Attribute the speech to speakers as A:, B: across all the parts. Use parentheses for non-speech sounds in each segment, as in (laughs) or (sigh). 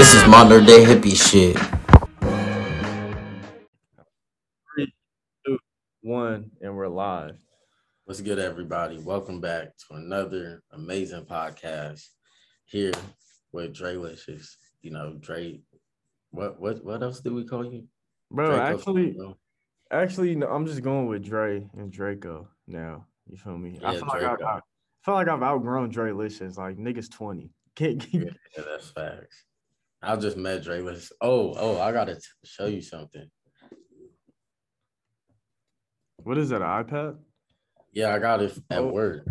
A: This is modern day hippie shit.
B: One, and we're live.
C: What's good, everybody? Welcome back to another amazing podcast here with Dre Licious. You know, Dre. What what what else do we call you?
B: Bro,
C: Draco
B: actually,
C: Flo?
B: actually, no, I'm just going with Dre and Draco now. You feel me? I
C: Yeah,
B: feel like I've, I feel like I've outgrown Dre Licious. Like niggas 20. Can't
C: yeah, yeah, that's facts. I just met Dre Licious. Oh, oh, I gotta t- show you something.
B: What is that? An iPad
C: Yeah, I got it at
B: Oh.
C: work.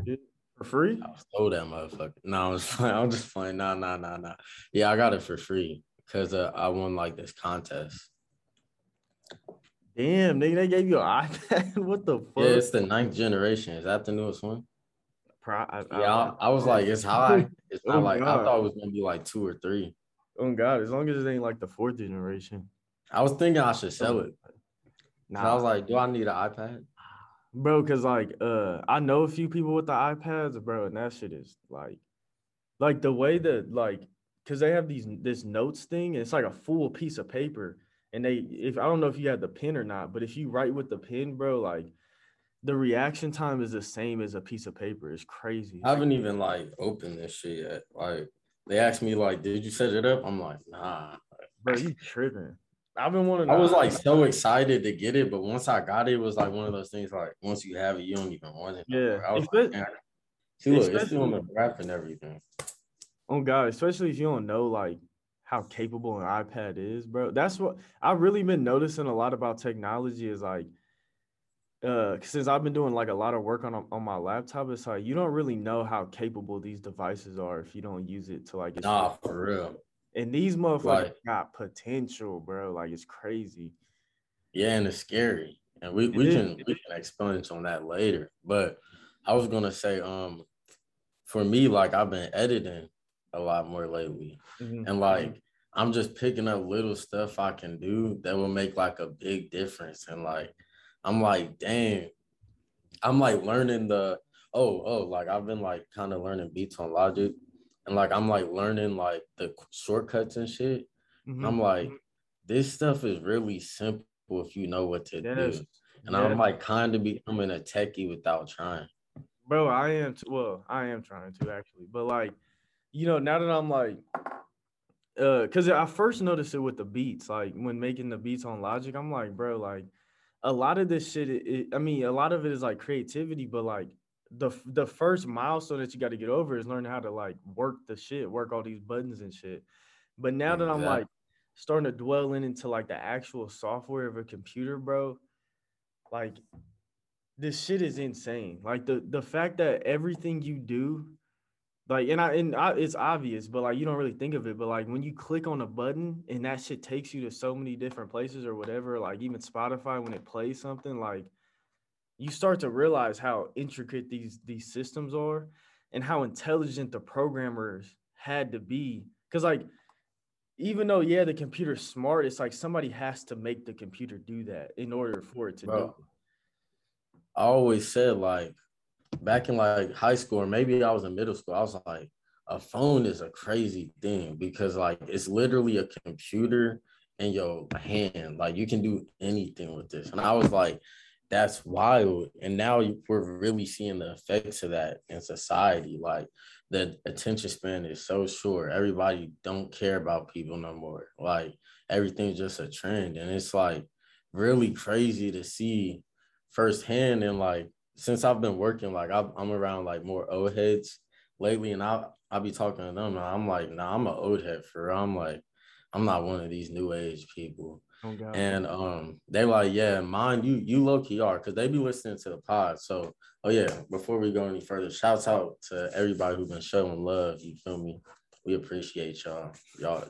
B: for free?
C: I stole that motherfucker. No, I'm just (laughs) playing. I'm just playing. Nah, nah, nah, nah. Yeah, I got it for free because uh, I won like this contest.
B: Damn, nigga, they gave you an (laughs) iPad. what the fuck?
C: Yeah, it's the ninth generation. Is that the newest one?
B: Pro- I,
C: Yeah, I, I was like, it's high. It's not (laughs)
B: Oh,
C: like I thought it was gonna be like two or three.
B: Oh god, as long as it ain't like the fourth generation.
C: I was thinking I should sell it.
B: Nah,
C: I was like, do I need an iPad?
B: bro, cause like uh I know a few people with the iPads, bro, and that shit is like like the way that like cause they have these this notes thing, and it's like a full piece of paper. And they if I don't know if you had the pen or not, but if you write with the pen, bro, like the reaction time is the same as a piece of paper. It's crazy.
C: I haven't even like opened this shit yet. Like they asked me like, did you set it up? I'm like, nah.
B: bro, you tripping. I've been wanting
C: I was like so excited to get it, but once I got it, it was like one of those things like once you have it, you don't even want it.
B: Yeah.
C: I was
B: espe-
C: like. See, look, it's still on the
B: especially-
C: wrap and everything.
B: Oh God, especially if you don't know like how capable an iPad is, bro. That's what I've really been noticing a lot about technology is like uh since I've been doing like a lot of work on on my laptop, it's like you don't really know how capable these devices are if you don't use it to like its
C: Nah, for real.
B: And these motherfuckers
C: Like-
B: got potential, bro. Like it's crazy.
C: Yeah, and it's scary. And we, we can we can expunge on that later. But I was gonna say, um, for me, like I've been editing a lot more lately.
B: Mhm.
C: And like I'm just picking up little stuff I can do that will make like a big difference. And like I'm like, dang, I'm like learning the oh, oh, like I've been like kind of learning beats on logic. And like I'm like learning like the shortcuts and shit.
B: Mhm.
C: I'm like, this stuff is really simple if you know what to
B: Yes.
C: do. And
B: Yes.
C: I'm like kind of becoming a techie without trying.
B: Bro, I am. Well, I am trying to actually, but like, you know, now that I'm like, uh, cause I first noticed it with the beats, like when making the beats on Logic, I'm like, bro, like, a lot of this shit. It, I mean, a lot of it is like creativity, but like the the first milestone that you got to get over is learning how to like work the shit, work all these buttons and shit. But now that I'm like starting to dwell in into like the actual software of a computer, bro, like this shit is insane. Like the the fact that everything you do, like and I and I, it's obvious, but like you don't really think of it. But like when you click on a button and that shit takes you to so many different places or whatever, like even Spotify when it plays something, like you start to realize how intricate these these systems are and how intelligent the programmers had to be. Cause like even though yeah the computer's smart, it's like somebody has to make the computer do that in order for it to do.
C: Bro,
B: it.
C: I always said like back in like high school or maybe I was in middle school, I was like, a phone is a crazy thing because like it's literally a computer in your hand. Like you can do anything with this. And I was like, that's wild. And now we're really seeing the effects of that in society. Like the attention span is so short. Everybody don't care about people no more. Like everything's just a trend. And it's like really crazy to see firsthand. And like since I've been working, like I'm, I'm around like more old heads lately, and I I be talking to them, and I'm like, nah, I'm an old head for real. I'm like, I'm not one of these new age people.
B: Oh
C: And um, they like, yeah, mine, you you low key are, cause they be listening to the pod. So, oh yeah, before we go any further, shouts out to everybody who's been showing love. You feel me? We appreciate y'all. Y'all,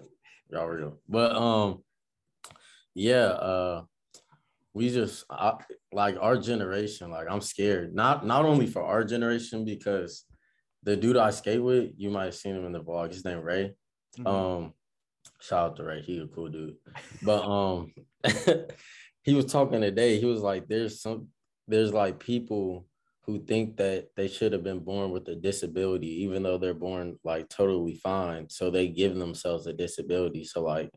C: y'all real. But um, yeah, uh, we just I, like our generation. Like I'm scared. Not not only for our generation because the dude I skate with, you might have seen him in the vlog. His name Ray.
B: Mhm.
C: Um, shout out to Ray. He a cool dude. But um, (laughs) he was talking today. He was like, "There's some, there's like people who think that they should have been born with a disability, even though they're born like totally fine. So they give themselves a disability. So like,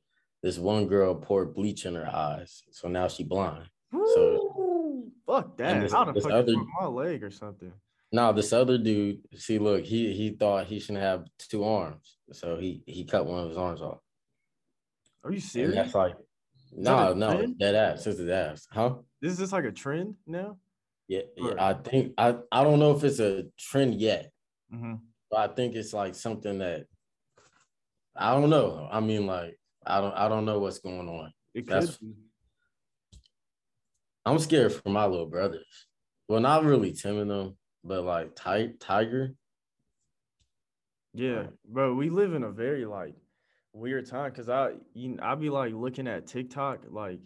C: this one girl poured bleach in her eyes, so now she blind. So
B: Woo! fuck that.
C: this-
B: I'd have
C: this other-
B: my leg or something.
C: now this other dude, see, look, he he thought he shouldn't have two arms, so he he cut one of his arms off.
B: Are you
C: And
B: serious?
C: that's like,
B: Is that
C: no, no,
B: trend?
C: dead ass, it's his ass, huh?
B: This Is this like a trend now?
C: Yeah, yeah,
B: Right.
C: I think I I don't know if it's a trend yet,
B: Mm-hmm.
C: but I think it's like something that I don't know. I mean, like I don't I don't know what's going on.
B: It could.
C: That's-
B: be.
C: I'm scared for my little brothers. Well, not really Tim and them, but like Ty- Tiger.
B: Yeah, bro, we live in a very like weird time because I you I be like looking at TikTok like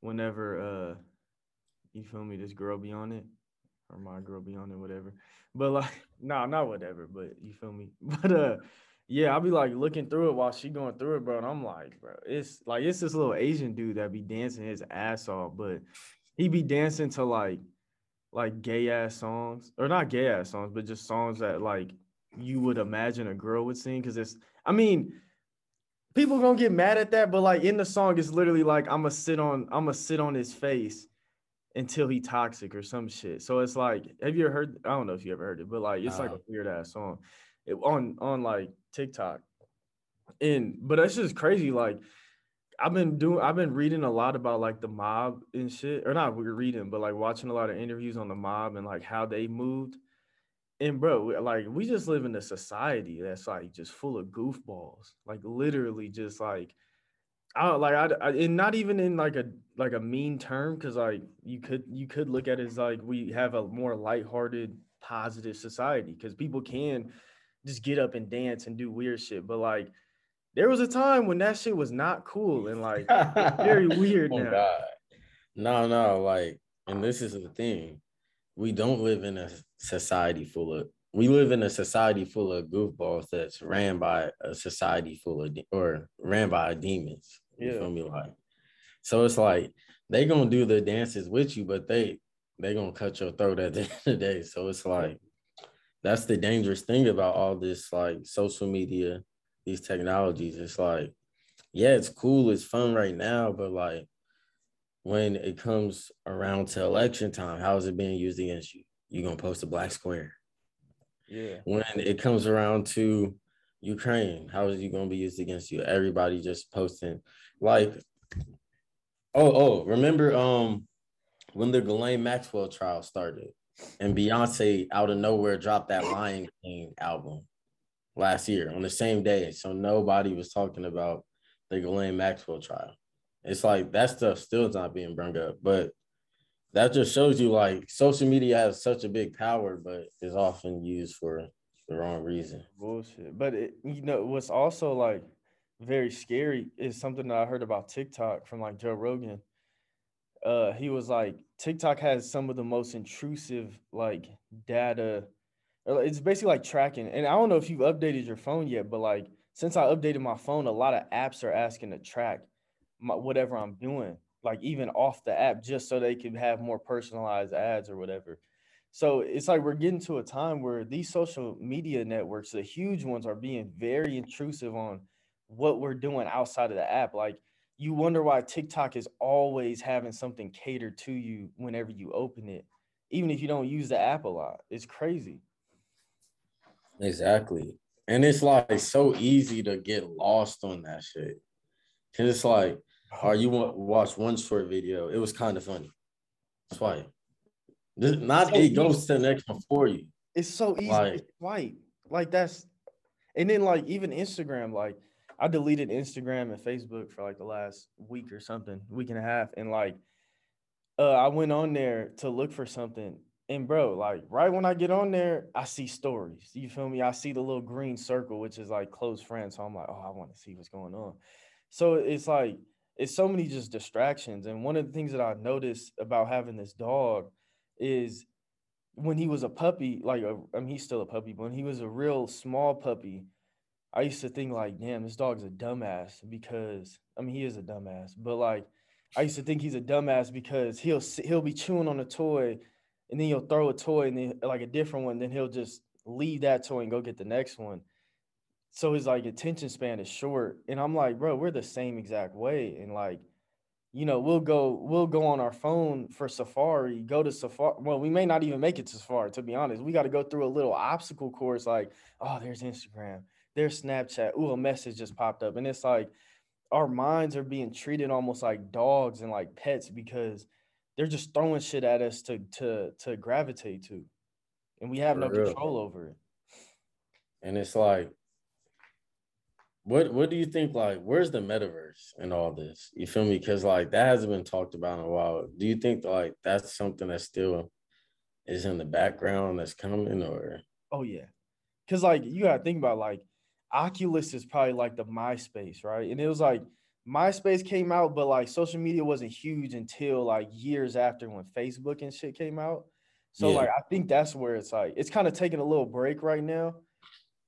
B: whenever uh you feel me, this girl be on it or my girl be on it, whatever. But like, (laughs) nah, not whatever, but you feel me. (laughs) But uh yeah, I'll be like looking through it while she going through it, bro. And I'm like, bro, it's like it's this little Asian dude that be dancing his ass off, but he be dancing to like like gay ass songs. Or not gay ass songs, but just songs that like you would imagine a girl would sing because it's i mean people gonna get mad at that but like in the song it's literally like i'm gonna sit on i'm gonna sit on his face until he toxic or some shit so it's like have you ever heard i don't know if you ever heard it but like it's like a weird ass song it, on on like tiktok. And but that's just crazy like i've been doing i've been reading a lot about like the mob and shit or not reading but like watching a lot of interviews on the mob and like how they moved. And bro, like we just live in a society that's like just full of goofballs, like literally just like I like I, I and not even in like a like a mean term because like you could you could look at it as like we have a more lighthearted, positive society because people can just get up and dance and do weird shit, but like there was a time when that shit was not cool and like very (laughs) weird
C: Oh
B: now.
C: God. No, no, like, and this is the thing. We don't live in a society full of we live in a society full of goofballs that's ran by a society full of de- or ran by demons. You
B: Yeah.
C: feel me? Like, so it's like they gonna do the dances with you, but they they gonna cut your throat at the end of the day. So it's like that's the dangerous thing about all this like social media, these technologies. It's like, yeah, it's cool, it's fun right now, but like when it comes around to election time, how is it being used against you? You're gonna post a black square.
B: Yeah.
C: When it comes around to Ukraine, how is it gonna be used against you? Everybody just posting like, oh, oh, remember um when the Ghislaine Maxwell trial started and Beyonce out of nowhere dropped that Lion King album last year on the same day. So nobody was talking about the Ghislaine Maxwell trial. It's like that stuff still is not being brought up, but that just shows you like social media has such a big power, but is often used for the wrong reason.
B: bullshit. But it, you know, what's also like very scary is something that I heard about TikTok from like Joe Rogan. Uh, he was like, TikTok has some of the most intrusive like data. It's basically like tracking, and I don't know if you've updated your phone yet, but like since I updated my phone, a lot of apps are asking to track my whatever I'm doing, like even off the app, just so they can have more personalized ads or whatever. So it's like we're getting to a time where these social media networks, the huge ones, are being very intrusive on what we're doing outside of the app. Like you wonder why TikTok is always having something catered to you whenever you open it, even if you don't use the app a lot. It's crazy.
C: Exactly. And it's like so easy to get lost on that shit. Cause it's like, or you want watch one short video, it was kind of funny. Swipe. This, not
B: So
C: it goes to the next one for you.
B: It's so easy
C: Like-
B: swipe. Like that's and then like even Instagram, like I deleted Instagram and Facebook for like the last week or something, week and a half, and like, uh, I went on there to look for something, and bro, like right when I get on there, I see stories. You feel me? I see the little green circle, which is like close friends. So I'm like, oh, I want to see what's going on. So it's like it's so many just distractions. And one of the things that I noticed about having this dog is when he was a puppy, like a, I mean, he's still a puppy, but when he was a real small puppy, I used to think like, damn, this dog's a dumbass because I mean he is a dumbass, but like I used to think he's a dumbass because he'll he'll be chewing on a toy and then he'll throw a toy and then like a different one, then he'll just leave that toy and go get the next one. So his like attention span is short. And I'm like, bro, we're the same exact way. And like, you know, we'll go, we'll go on our phone for Safari, go to Safari. Well, we may not even make it to Safari, to be honest. We got to go through a little obstacle course, like, oh, there's Instagram, there's Snapchat. Ooh, a message just popped up. And it's like our minds are being treated almost like dogs and like pets because they're just throwing shit at us to to to gravitate to, and we have For no real. control over it.
C: And it's like, what what do you think? Like, where's the metaverse in all this? You feel me? Because like that hasn't been talked about in a while. Do you think like that's something that still is in the background that's coming, or?
B: Oh yeah, because like you gotta think about like Oculus is probably like the MySpace, right? And it was like MySpace came out, but like social media wasn't huge until like years after when Facebook and shit came out. So yeah. like I think that's where it's like it's kind of taking a little break right now,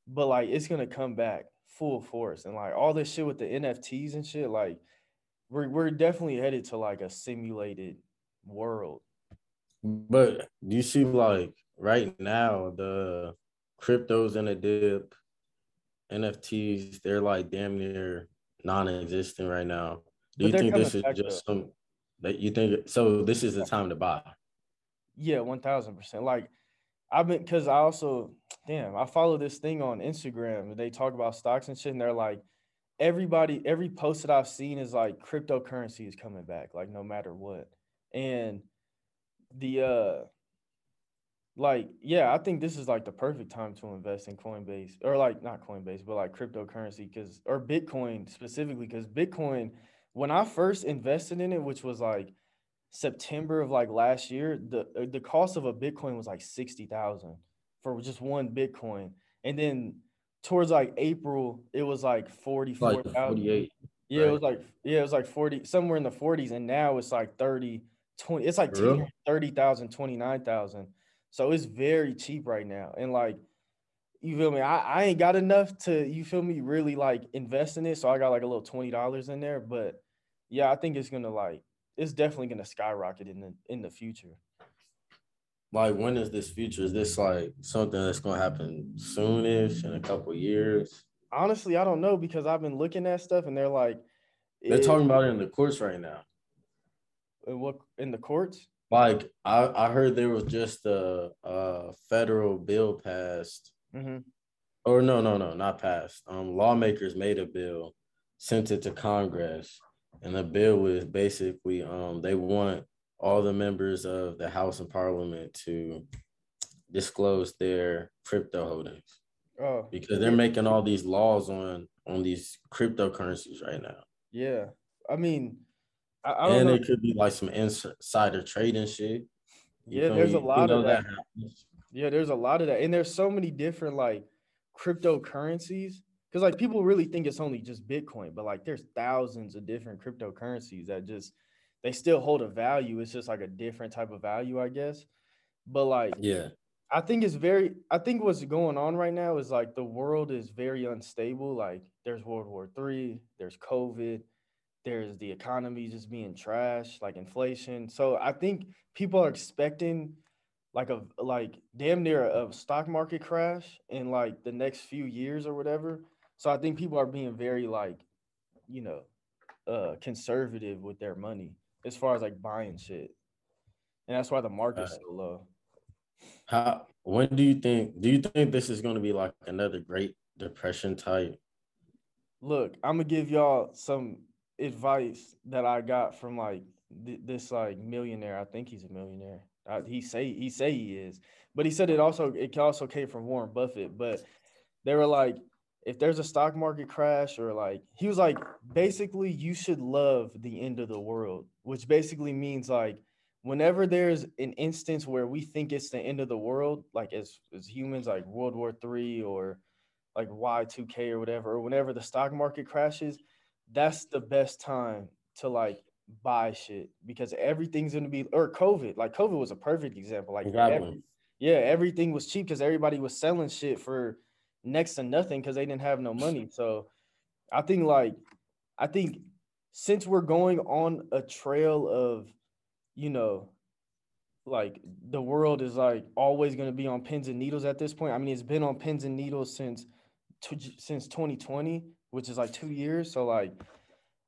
B: but like it's gonna come back full force and like all this shit with the NFTs and shit. Like we're we're definitely headed to like a simulated world.
C: But do you see like right now the cryptos in a dip, NFTs, they're like damn near non-existent right now. Do you think this is just up. some that you think so this is the time to buy?
B: Yeah, one thousand percent. Like I've been because I also damn, I follow this thing on Instagram. They talk about stocks and shit, and they're like, everybody, every post that I've seen is like cryptocurrency is coming back, like no matter what. And the uh like yeah i think this is like the perfect time to invest in coinbase or like not coinbase but like cryptocurrency because or bitcoin specifically because bitcoin when i first invested in it which was like september of like last year the uh, the cost of a bitcoin was like 60000 for just one bitcoin. And then towards like april it was like 44,000 like 48 yeah right. it was like yeah it was like 40 somewhere in the 40s and now it's like 30 20 it's like 30,000 29,000 so it's very cheap right now. And like, you feel me? I, I ain't got enough to, you feel me, really like invest in it. So I got like a little $20 in there. But yeah, I think it's gonna like it's definitely gonna skyrocket in the in the future.
C: Like when is this future? Is this like something that's gonna happen soonish in a couple years?
B: Honestly, I don't know because I've been looking at stuff and they're like
C: they're talking about it in the courts right now.
B: In what in the courts?
C: Like I, I heard there was just a, a federal bill passed, mm-hmm. or no, no, no, not passed. Um, lawmakers made a bill, sent it to Congress, and the bill was basically um they want all the members of the House and Parliament to disclose their crypto holdings. Oh, because they're making all these laws on on these cryptocurrencies right now.
B: Yeah, I mean,
C: I, I and know. it could be like some insider trading shit.
B: You yeah, there's me? a lot of that. that yeah, there's a lot of that, and there's so many different like cryptocurrencies. Because like people really think it's only just Bitcoin, but like there's thousands of different cryptocurrencies that just they still hold a value. It's just like a different type of value, I guess. But like,
C: yeah,
B: I think it's very. I think what's going on right now is like the world is very unstable. Like there's World War Three, there's COVID, there's the economy just being trash, like inflation. So I think people are expecting like a like damn near a, stock market crash in like the next few years or whatever. So I think people are being very like, you know, uh conservative with their money as far as like buying shit. And that's why the market's so low.
C: How when do you think do you think this is gonna be like another great depression type?
B: Look, I'm gonna give y'all some advice that I got from like th- this like millionaire. I think he's a millionaire. Uh, he say he say he is, but he said it also it also came from Warren Buffett. But they were like, if there's a stock market crash or like he was like basically you should love the end of the world, which basically means like whenever there's an instance where we think it's the end of the world, like as as humans, like World War Three or like Y2K or whatever, or whenever the stock market crashes, that's the best time to like buy shit because everything's gonna be or COVID. Like COVID was a perfect example. Like
C: Exactly.
B: every- yeah, everything was cheap because everybody was selling shit for next to nothing because they didn't have no money. So I think like I think since we're going on a trail of, you know, like the world is like always going to be on pins and needles at this point. I mean, it's been on pins and needles since since 2020, which is like two years. So like,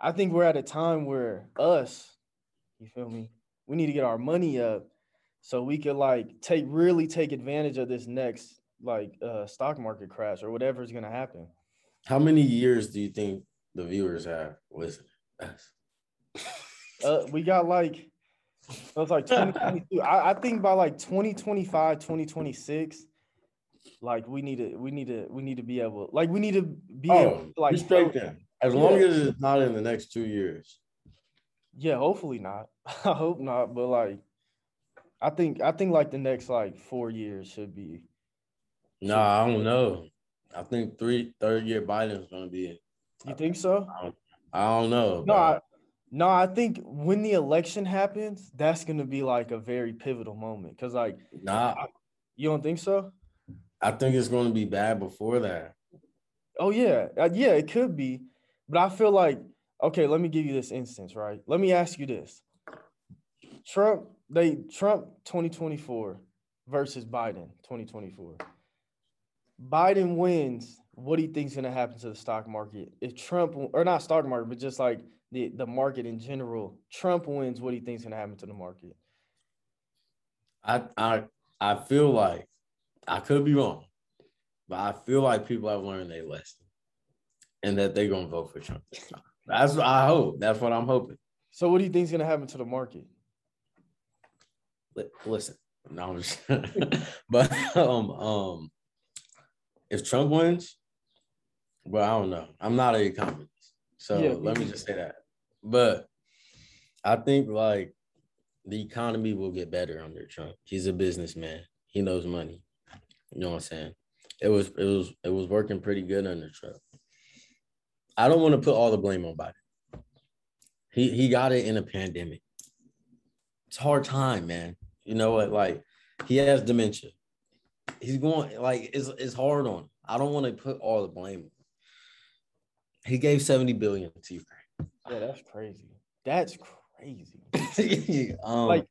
B: I think we're at a time where us, you feel me? We need to get our money up so we could like take really take advantage of this next like uh stock market crash or whatever is going to happen.
C: How many years do you think the viewers have listening?
B: Uh, we got like it was like (laughs) 2022. I, I think by like 2025, 2026, like we need to we need to we need to be able like we need to be
C: Oh,
B: to, like
C: respect them. As long as it's not in the next two years.
B: Yeah, hopefully not. (laughs) I hope not, but like I think I think like the next like four years should be
C: No, I don't know. I think three third year Biden's gonna be.
B: you think so?
C: I don't know.
B: No. I, no, I think when the election happens, that's gonna be like a very pivotal moment. Cause like
C: nah,
B: you don't think so?
C: I think it's gonna be bad before that.
B: Oh yeah, uh, yeah, it could be, but I feel like okay. Let me give you this instance, right? Let me ask you this: Trump, they Trump twenty twenty four versus Biden twenty twenty four. Biden wins. What do you think's gonna happen to the stock market if Trump or not stock market, but just like the the market in general? Trump wins. What do you think's gonna happen to the market?
C: I I I feel like I could be wrong, but I feel like people have learned their lesson, and that they're gonna vote for Trump this time. That's what I hope. That's what I'm hoping.
B: So what do you think is gonna happen to the market?
C: Li- Listen, no, I'm just, (laughs) but um um, if Trump wins, well, I don't know. I'm not an economist, so
B: Yeah,
C: let me just say that. But I think like the economy will get better under Trump. He's a businessman. He knows money. You know what I'm saying? It was it was it was working pretty good under Trump. I don't want to put all the blame on Biden. He he got it in a pandemic. It's a hard time, man. You know what? Like he has dementia. He's going like it's it's hard on him. I don't want to put all the blame. on him. He gave 70 billion to Ukraine.
B: Yeah, that's crazy. That's crazy. (laughs)
C: um,
B: Like-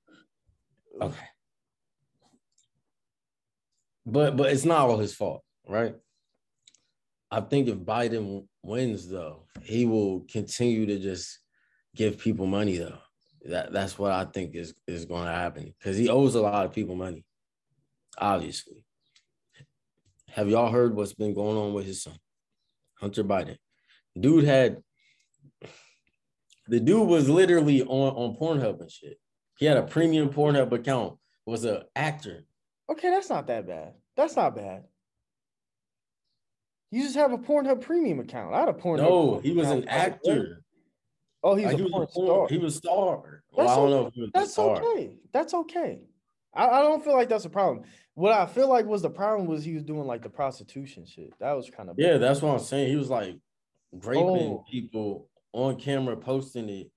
C: okay. But but it's not all his fault, right? I think if Biden wins, though, he will continue to just give people money, though. That that's what I think is is going to happen because he owes a lot of people money, obviously. Have y'all heard what's been going on with his son, Hunter Biden? Dude had the dude was literally on on Pornhub and shit. He had a premium Pornhub account. Was an actor.
B: Okay, that's not that bad. That's not bad. You just have a Pornhub premium account. I had a Pornhub.
C: No, he was an
B: account. Like,
C: actor.
B: Oh, he was
C: Like,
B: a
C: he
B: porn
C: was a porn-
B: star.
C: He was star. Well,
B: That's
C: I don't know if he was a
B: That's okay. That's okay. I, I don't feel like that's a problem. What I feel like was the problem was he was doing like the prostitution shit. That was kind of
C: Yeah, that's what I'm saying. He was like raping
B: Oh.
C: people on camera, posting it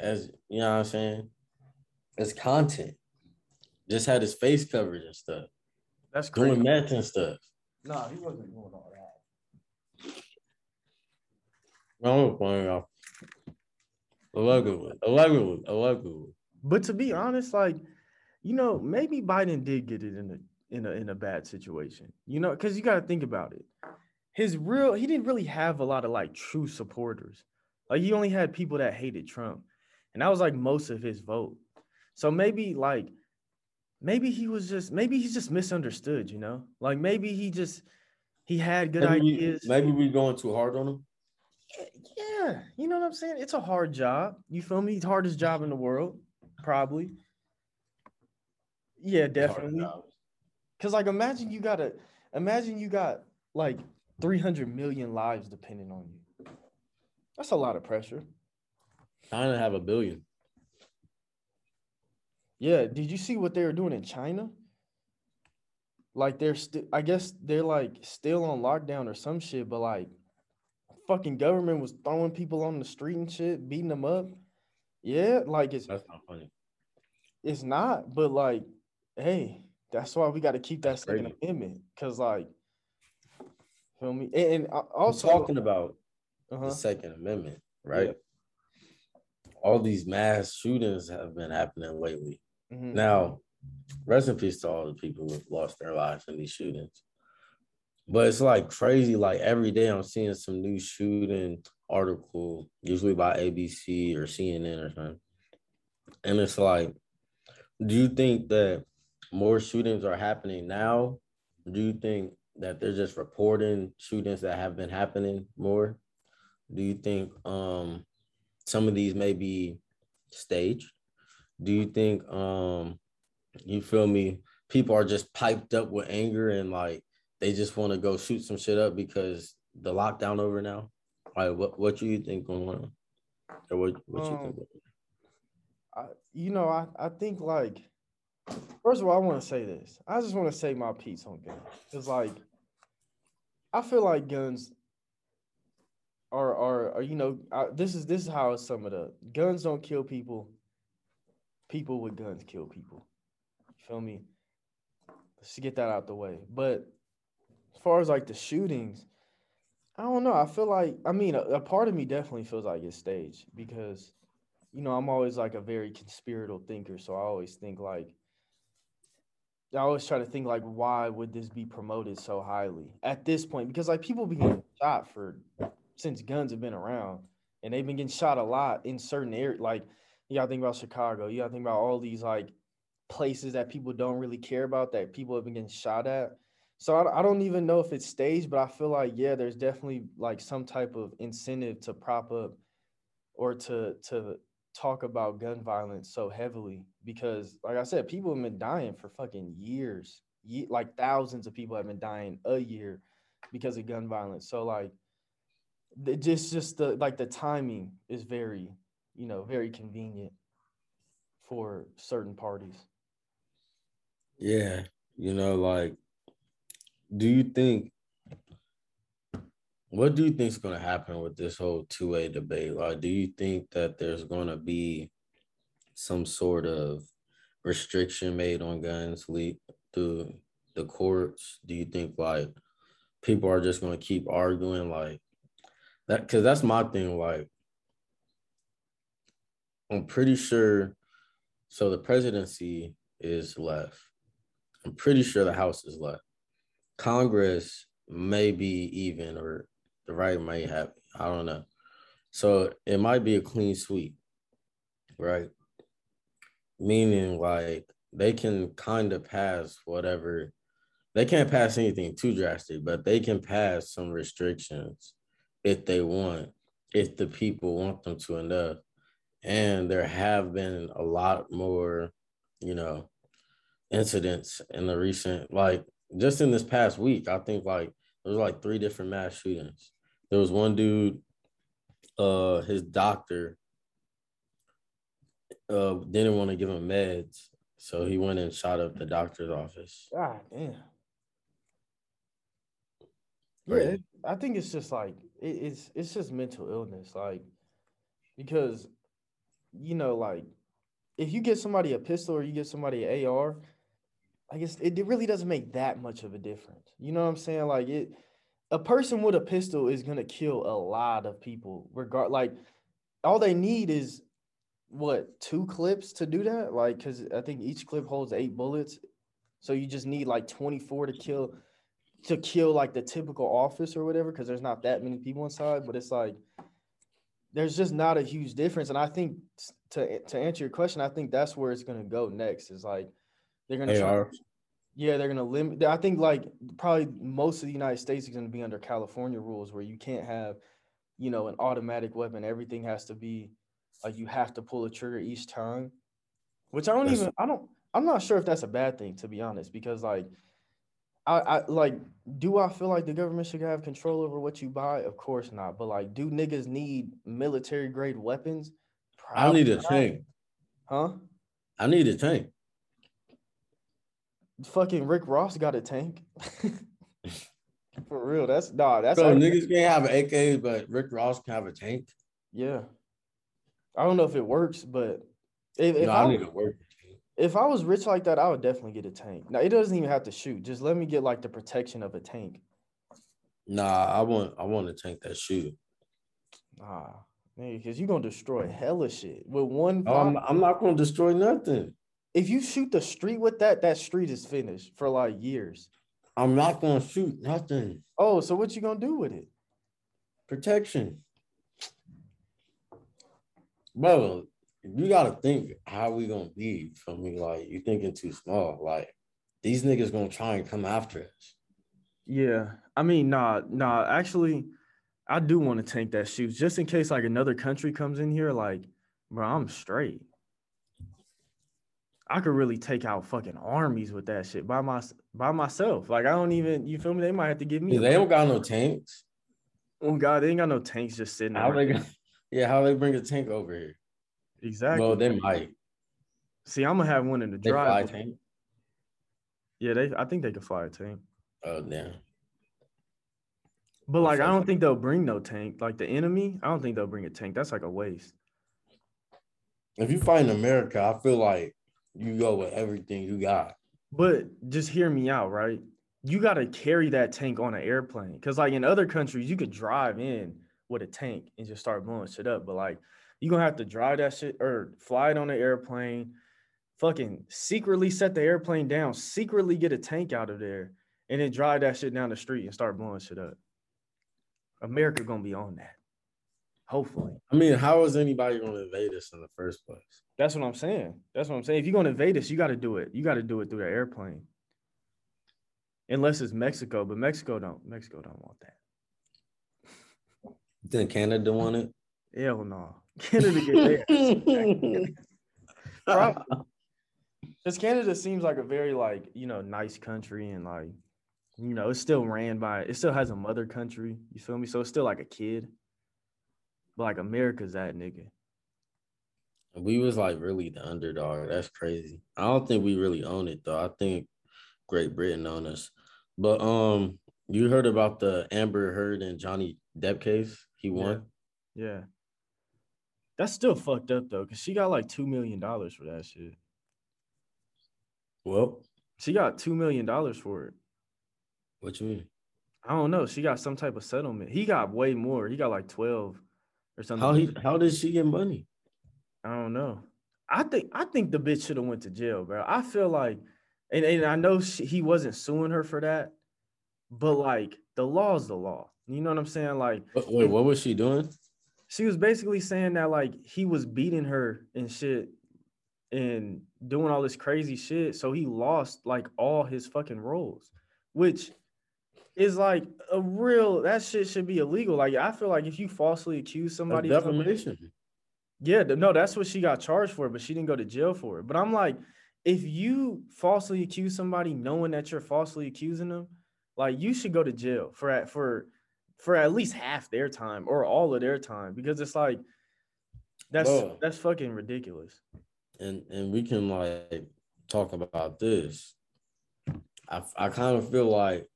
C: as you know what I'm saying, as content. Just had his face covered and stuff,
B: that's
C: doing
B: crazy.
C: meth and stuff.
B: No, he wasn't doing all that.
C: I'm playing off. Allegedly, allegedly, allegedly.
B: But to be honest, like, you know, maybe Biden did get it in a in a in a bad situation. You know, because you got to think about it. His real he didn't really have a lot of like true supporters. Like he only had people that hated Trump. And that was like most of his vote. So maybe like maybe he was just maybe he's just misunderstood, you know? Like maybe he just he had good
C: Maybe, we,
B: ideas.
C: maybe we going too hard on him.
B: Yeah, you know what I'm saying? It's a hard job. You feel me? It's hardest job in the world, probably. Yeah, definitely. Cause like imagine you gotta imagine you got like 300 million lives depending on you. That's a lot of pressure.
C: China have a billion.
B: Yeah, did you see what they were doing in China? Like they're still I guess they're like still on lockdown or some shit, but like fucking government was throwing people on the street and shit, beating them up. Yeah, like it's
C: That's not funny.
B: it's not, but like, hey, that's why we got to keep that Second
C: Crazy.
B: Amendment, cause like, feel me, and, and I- also
C: I'm talking about
B: uh-huh.
C: the Second Amendment, right? All these mass shootings have been happening lately.
B: Mhm.
C: Now, rest in peace to all the people who have lost their lives in these shootings. But it's like crazy. Like every day, I'm seeing some new shooting article, usually by ABC or CNN or something. And it's like, do you think that more shootings are happening now? Do you think that they're just reporting shootings that have been happening more? Do you think um some of these may be staged? Do you think um you feel me? People are just piped up with anger and like they just want to go shoot some shit up because the lockdown over now. Like what what do you think going on? Or what what you think?
B: Um, I, you know, I, I think like, first of all, I want to say this. I just want to say my piece on guns. It's like, I feel like guns are, are, are you know, I, this is, this is how I sum it up. Guns don't kill people. People with guns kill people. You feel me? Let's get that out the way. But as far as like the shootings, I don't know. I feel like, I mean, a, a part of me definitely feels like it's staged because you know, I'm always like a very conspiratorial thinker, so I always think like I always try to think like why would this be promoted so highly at this point? Because like people been getting shot for since guns have been around and they've been getting shot a lot in certain areas. Like you gotta think about Chicago, you gotta think about all these like places that people don't really care about that people have been getting shot at. So I, I don't even know if it's staged, but I feel like yeah, there's definitely like some type of incentive to prop up or to to talk about gun violence so heavily because like I said, people have been dying for fucking years. Ye- like thousands of people have been dying a year because of gun violence. So like the, just just the like the timing is very, you know, very convenient for certain parties.
C: Yeah, you know, like, do you think what do you think is going to happen with this whole two way debate? Like, do you think that there's going to be some sort of restriction made on guns lead through the courts? Do you think like people are just going to keep arguing like that? Because that's my thing. Like, I'm pretty sure. So the presidency is left. I'm pretty sure the House is left. Congress may be even, or the right may have. I don't know. So it might be a clean sweep, right? Meaning, like they can kind of pass whatever. They can't pass anything too drastic, but they can pass some restrictions if they want, if the people want them to enough. And there have been a lot more, you know, incidents in the recent, like just in this past week, I think like there was like three different mass shootings. There was one dude, uh, his doctor uh didn't want to give him meds, so he went and shot up the doctor's office.
B: God damn. Yeah, it, I think it's just like it, it's it's just mental illness, like because you know, like if you get somebody a pistol or you get somebody an AR, I guess it, it really doesn't make that much of a difference. You know what I'm saying? Like it, a person with a pistol is gonna kill a lot of people. Regard like all they need is what two clips to do that? Like, because I think each clip holds eight bullets, so you just need like 24 to kill to kill like the typical office or whatever. Because there's not that many people inside, but it's like there's just not a huge difference. And I think to to answer your question, I think that's where it's gonna go next. Is like they're gonna try, yeah, they're gonna limit. I think like probably most of the United States is gonna be under California rules where you can't have, you know, an automatic weapon. Everything has to be like you have to pull a trigger each time. Which I don't
C: That's-
B: even. I don't. I'm not sure if that's a bad thing to be honest, because like I, I like. Do I feel like the government should have control over what you buy? Of course not. But like, do niggas need military grade weapons?
C: I need a
B: not.
C: tank.
B: Huh?
C: I need a tank.
B: Fucking Rick Ross got a tank. (laughs) For real, that's nah. That's
C: So niggas can't have an AK, but Rick Ross can have a tank.
B: yeah. I don't know if it works, but if, if
C: no,
B: I,
C: I need to work.
B: If I was rich like that, I would definitely get a tank. Now it doesn't even have to shoot. Just let me get like the protection of a tank.
C: Nah, I want I want a tank that shoot.
B: Nah, because you're gonna destroy hella shit with one.
C: Oh, I'm, I'm not gonna destroy nothing.
B: if you shoot the street with that, that street is finished for like years.
C: I'm not gonna shoot nothing.
B: Oh, so what you gonna do with it?
C: Protection. Bro, you gotta think how we gonna be from me. Like you thinking too small. Like these niggas gonna try and come after us.
B: Yeah, I mean, nah, nah. Actually, I do want to tank that shoots just in case like another country comes in here. Like, bro, I'm straight. I could really take out fucking armies with that shit by my by myself. Like, I don't even. You feel me? They might have to give me.
C: They don't got no tanks.
B: Oh God, they ain't got no tanks just sitting
C: How they got, yeah, how they bring a tank over here?
B: Exactly.
C: Well, they might.
B: See, I'm gonna have one in the
C: They fly
B: drive.
C: tank.
B: Yeah, they. I think they could fly a tank,
C: Oh damn.
B: but like, I don't think they'll bring no tank. Like the enemy, I don't think they'll bring a tank. That's like a waste.
C: If you fight in America, I feel like you go with everything you got.
B: But just hear me out, right? You got to carry that tank on an airplane because, like in other countries, you could drive in with a tank and just start blowing shit up. But like, you gonna have to drive that shit or fly it on an airplane, fucking secretly set the airplane down, secretly get a tank out of there, and then drive that shit down the street and start blowing shit up. America gonna be on that. Hopefully.
C: I mean, how is anybody going to invade us in the first place?
B: That's what I'm saying. That's what I'm saying. If you're gonna invade us, you got to do it. You got to do it through the airplane. Unless it's Mexico, but Mexico don't. Mexico don't want that.
C: Then Canada want it?
B: Hell no. Canada get there. (laughs) (laughs) Because Canada seems like a very like you know nice country and like you know it's still ran by it still has a mother country. You feel me? So it's still like a kid. But like America's that nigga.
C: we was like really the underdog. That's crazy. I don't think we really own it though. I think Great Britain own us. But um, you heard about the Amber Heard and Johnny Depp case? He won.
B: Yeah. That's still fucked up though, because she got like two million dollars for that shit.
C: Well,
B: She got two million dollars for it.
C: what you mean?
B: I don't know. She got some type of settlement. He got way more. He got like 12 or something.
C: How he how did she get money?
B: I don't know. I think I think the bitch should have went to jail, bro. I feel like and, and I know she, he wasn't suing her for that, but like the law is the law. You know what I'm saying? Like
C: wait, what was she doing?
B: She was basically saying that like he was beating her and shit and doing all this crazy shit. So he lost like all his fucking roles, which is like a real that shit should be illegal. Like I feel like if you falsely accuse somebody of
C: defamation.
B: yeah, no, that's what she got charged for, but she didn't go to jail for it. But I'm like, if you falsely accuse somebody knowing that you're falsely accusing them, like you should go to jail for at for for at least half their time or all of their time because it's like that's
C: Bro.
B: that's fucking ridiculous.
C: and and we can like talk about this. I I kind of feel like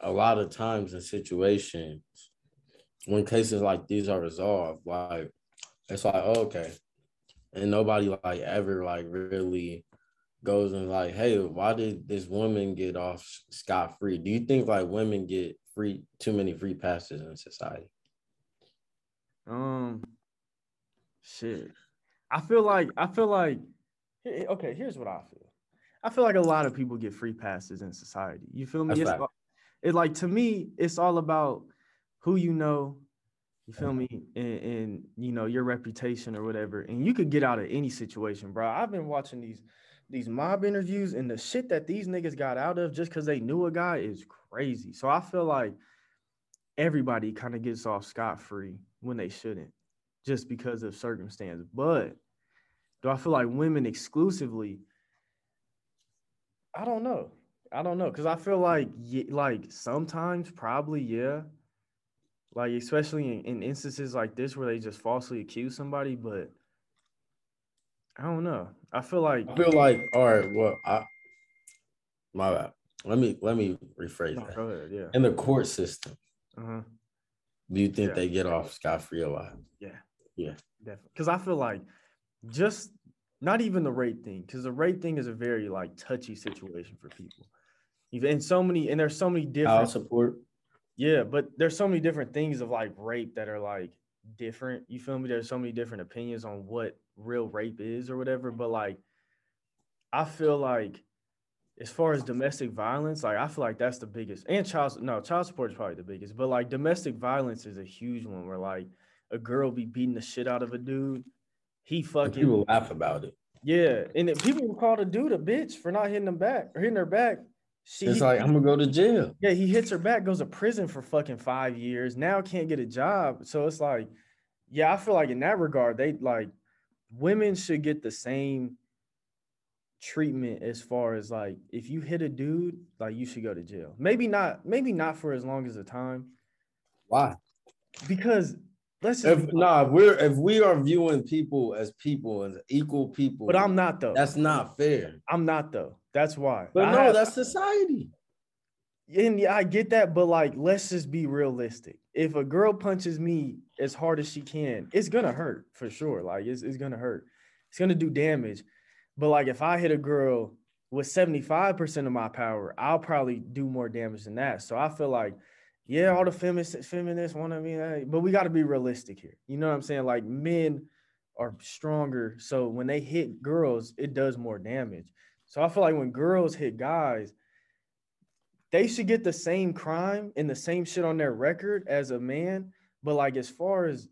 C: a lot of times in situations when cases like these are resolved, like it's like oh, okay, and nobody like ever like really goes and like, hey, why did this woman get off scot free? Do you think like women get free too many free passes in society?
B: Um, shit. I feel like I feel like okay. Here's what I feel. I feel like a lot of people get free passes in society. You feel me? All- it like to me, it's all about who you know. You feel me? And, and you know your reputation or whatever, and you could get out of any situation, bro. I've been watching these these mob interviews, and the shit that these niggas got out of just because they knew a guy is crazy. So I feel like everybody kind of gets off scot free when they shouldn't, just because of circumstance. But do I feel like women exclusively? I don't know. I don't know, cause I feel like like sometimes probably yeah, like especially in, in instances like this where they just falsely accuse somebody, but I don't know. I feel like
C: I feel like all right. Well, I my bad. Let me let me rephrase
B: No,
C: that.
B: go ahead, yeah.
C: In the court system,
B: Uh-huh.
C: do you think
B: Yeah.
C: they get off scot free a lot?
B: Yeah.
C: Yeah.
B: Definitely. Because I feel like just not even the rape thing, because the rape thing is a very like touchy situation for people. Even and so many, and there's so many different
C: support.
B: yeah, but there's so many different things of like rape that are like different. You feel me? There's so many different opinions on what real rape is or whatever. Mm-hmm. But like I feel like as far as domestic violence, like I feel like that's the biggest and child no, child support is probably the biggest, but like domestic violence is a huge one where like a girl be beating the shit out of a dude. He
C: And
B: fucking
C: people laugh about it.
B: yeah, and then people will call the dude a bitch for not hitting him back or hitting her back. She
C: It's like I'm gonna go to jail.
B: yeah, he hits her back, goes to prison for fucking five years. Now can't get a job. So it's like, yeah, I feel like in that regard, they like women should get the same treatment as far as like if you hit a dude, like you should go to jail. Maybe not, maybe not for as long as a time.
C: Why?
B: Because let's just
C: If nah, if we're if we are viewing people as people as equal people,
B: but I'm not though.
C: That's not fair.
B: I'm not though. That's why.
C: But
B: I
C: no,
B: have-
C: that's society.
B: And I get that, but like, let's just be realistic. If a girl punches me as hard as she can, it's gonna hurt for sure. Like, it's, it's gonna hurt. It's gonna do damage. But like, if I hit a girl with 75% of my power, I'll probably do more damage than that. So I feel like, yeah, all the feminists, feminists want to be, but we got to be realistic here. You know what I'm saying? Like, men are stronger. So when they hit girls, it does more damage. So I feel like when girls hit guys, they should get the same crime and the same shit on their record as a man. But like as far as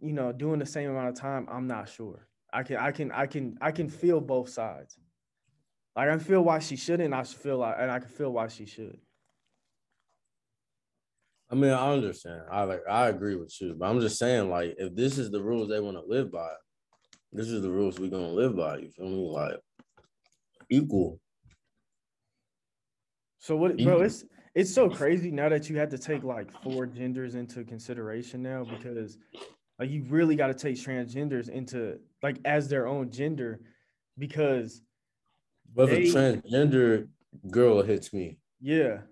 B: you know, doing the same amount of time, I'm not sure. I can I can I can I can feel both sides. Like I feel why she shouldn't, I feel like and I can feel why she should.
C: I mean, I understand. I like I agree with you, but I'm just saying, like, if this is the rules they want to live by, this is the rules we're gonna live by. You feel me? Like equal.
B: So what bro, it's it's so crazy now that you have to take like four genders into consideration now because like you really got to take transgenders into like as their own gender because
C: But
B: They-
C: a transgender girl hits me,
B: Yeah.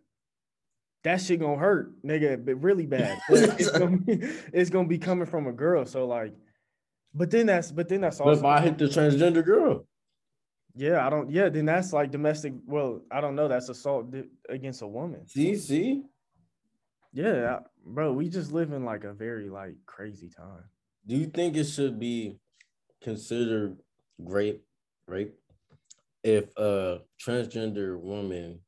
B: That shit gonna hurt, nigga, but really bad. But (laughs) it's gonna be it's gonna be coming from a girl. So like, but then that's but then that's
C: but if I hit the transgender girl,
B: yeah, I don't yeah, then that's like domestic. Well, I don't know, that's assault against a woman.
C: see, see,
B: Yeah, bro, we just live in like a very like crazy time.
C: do you think it should be considered rape, rape, if a transgender woman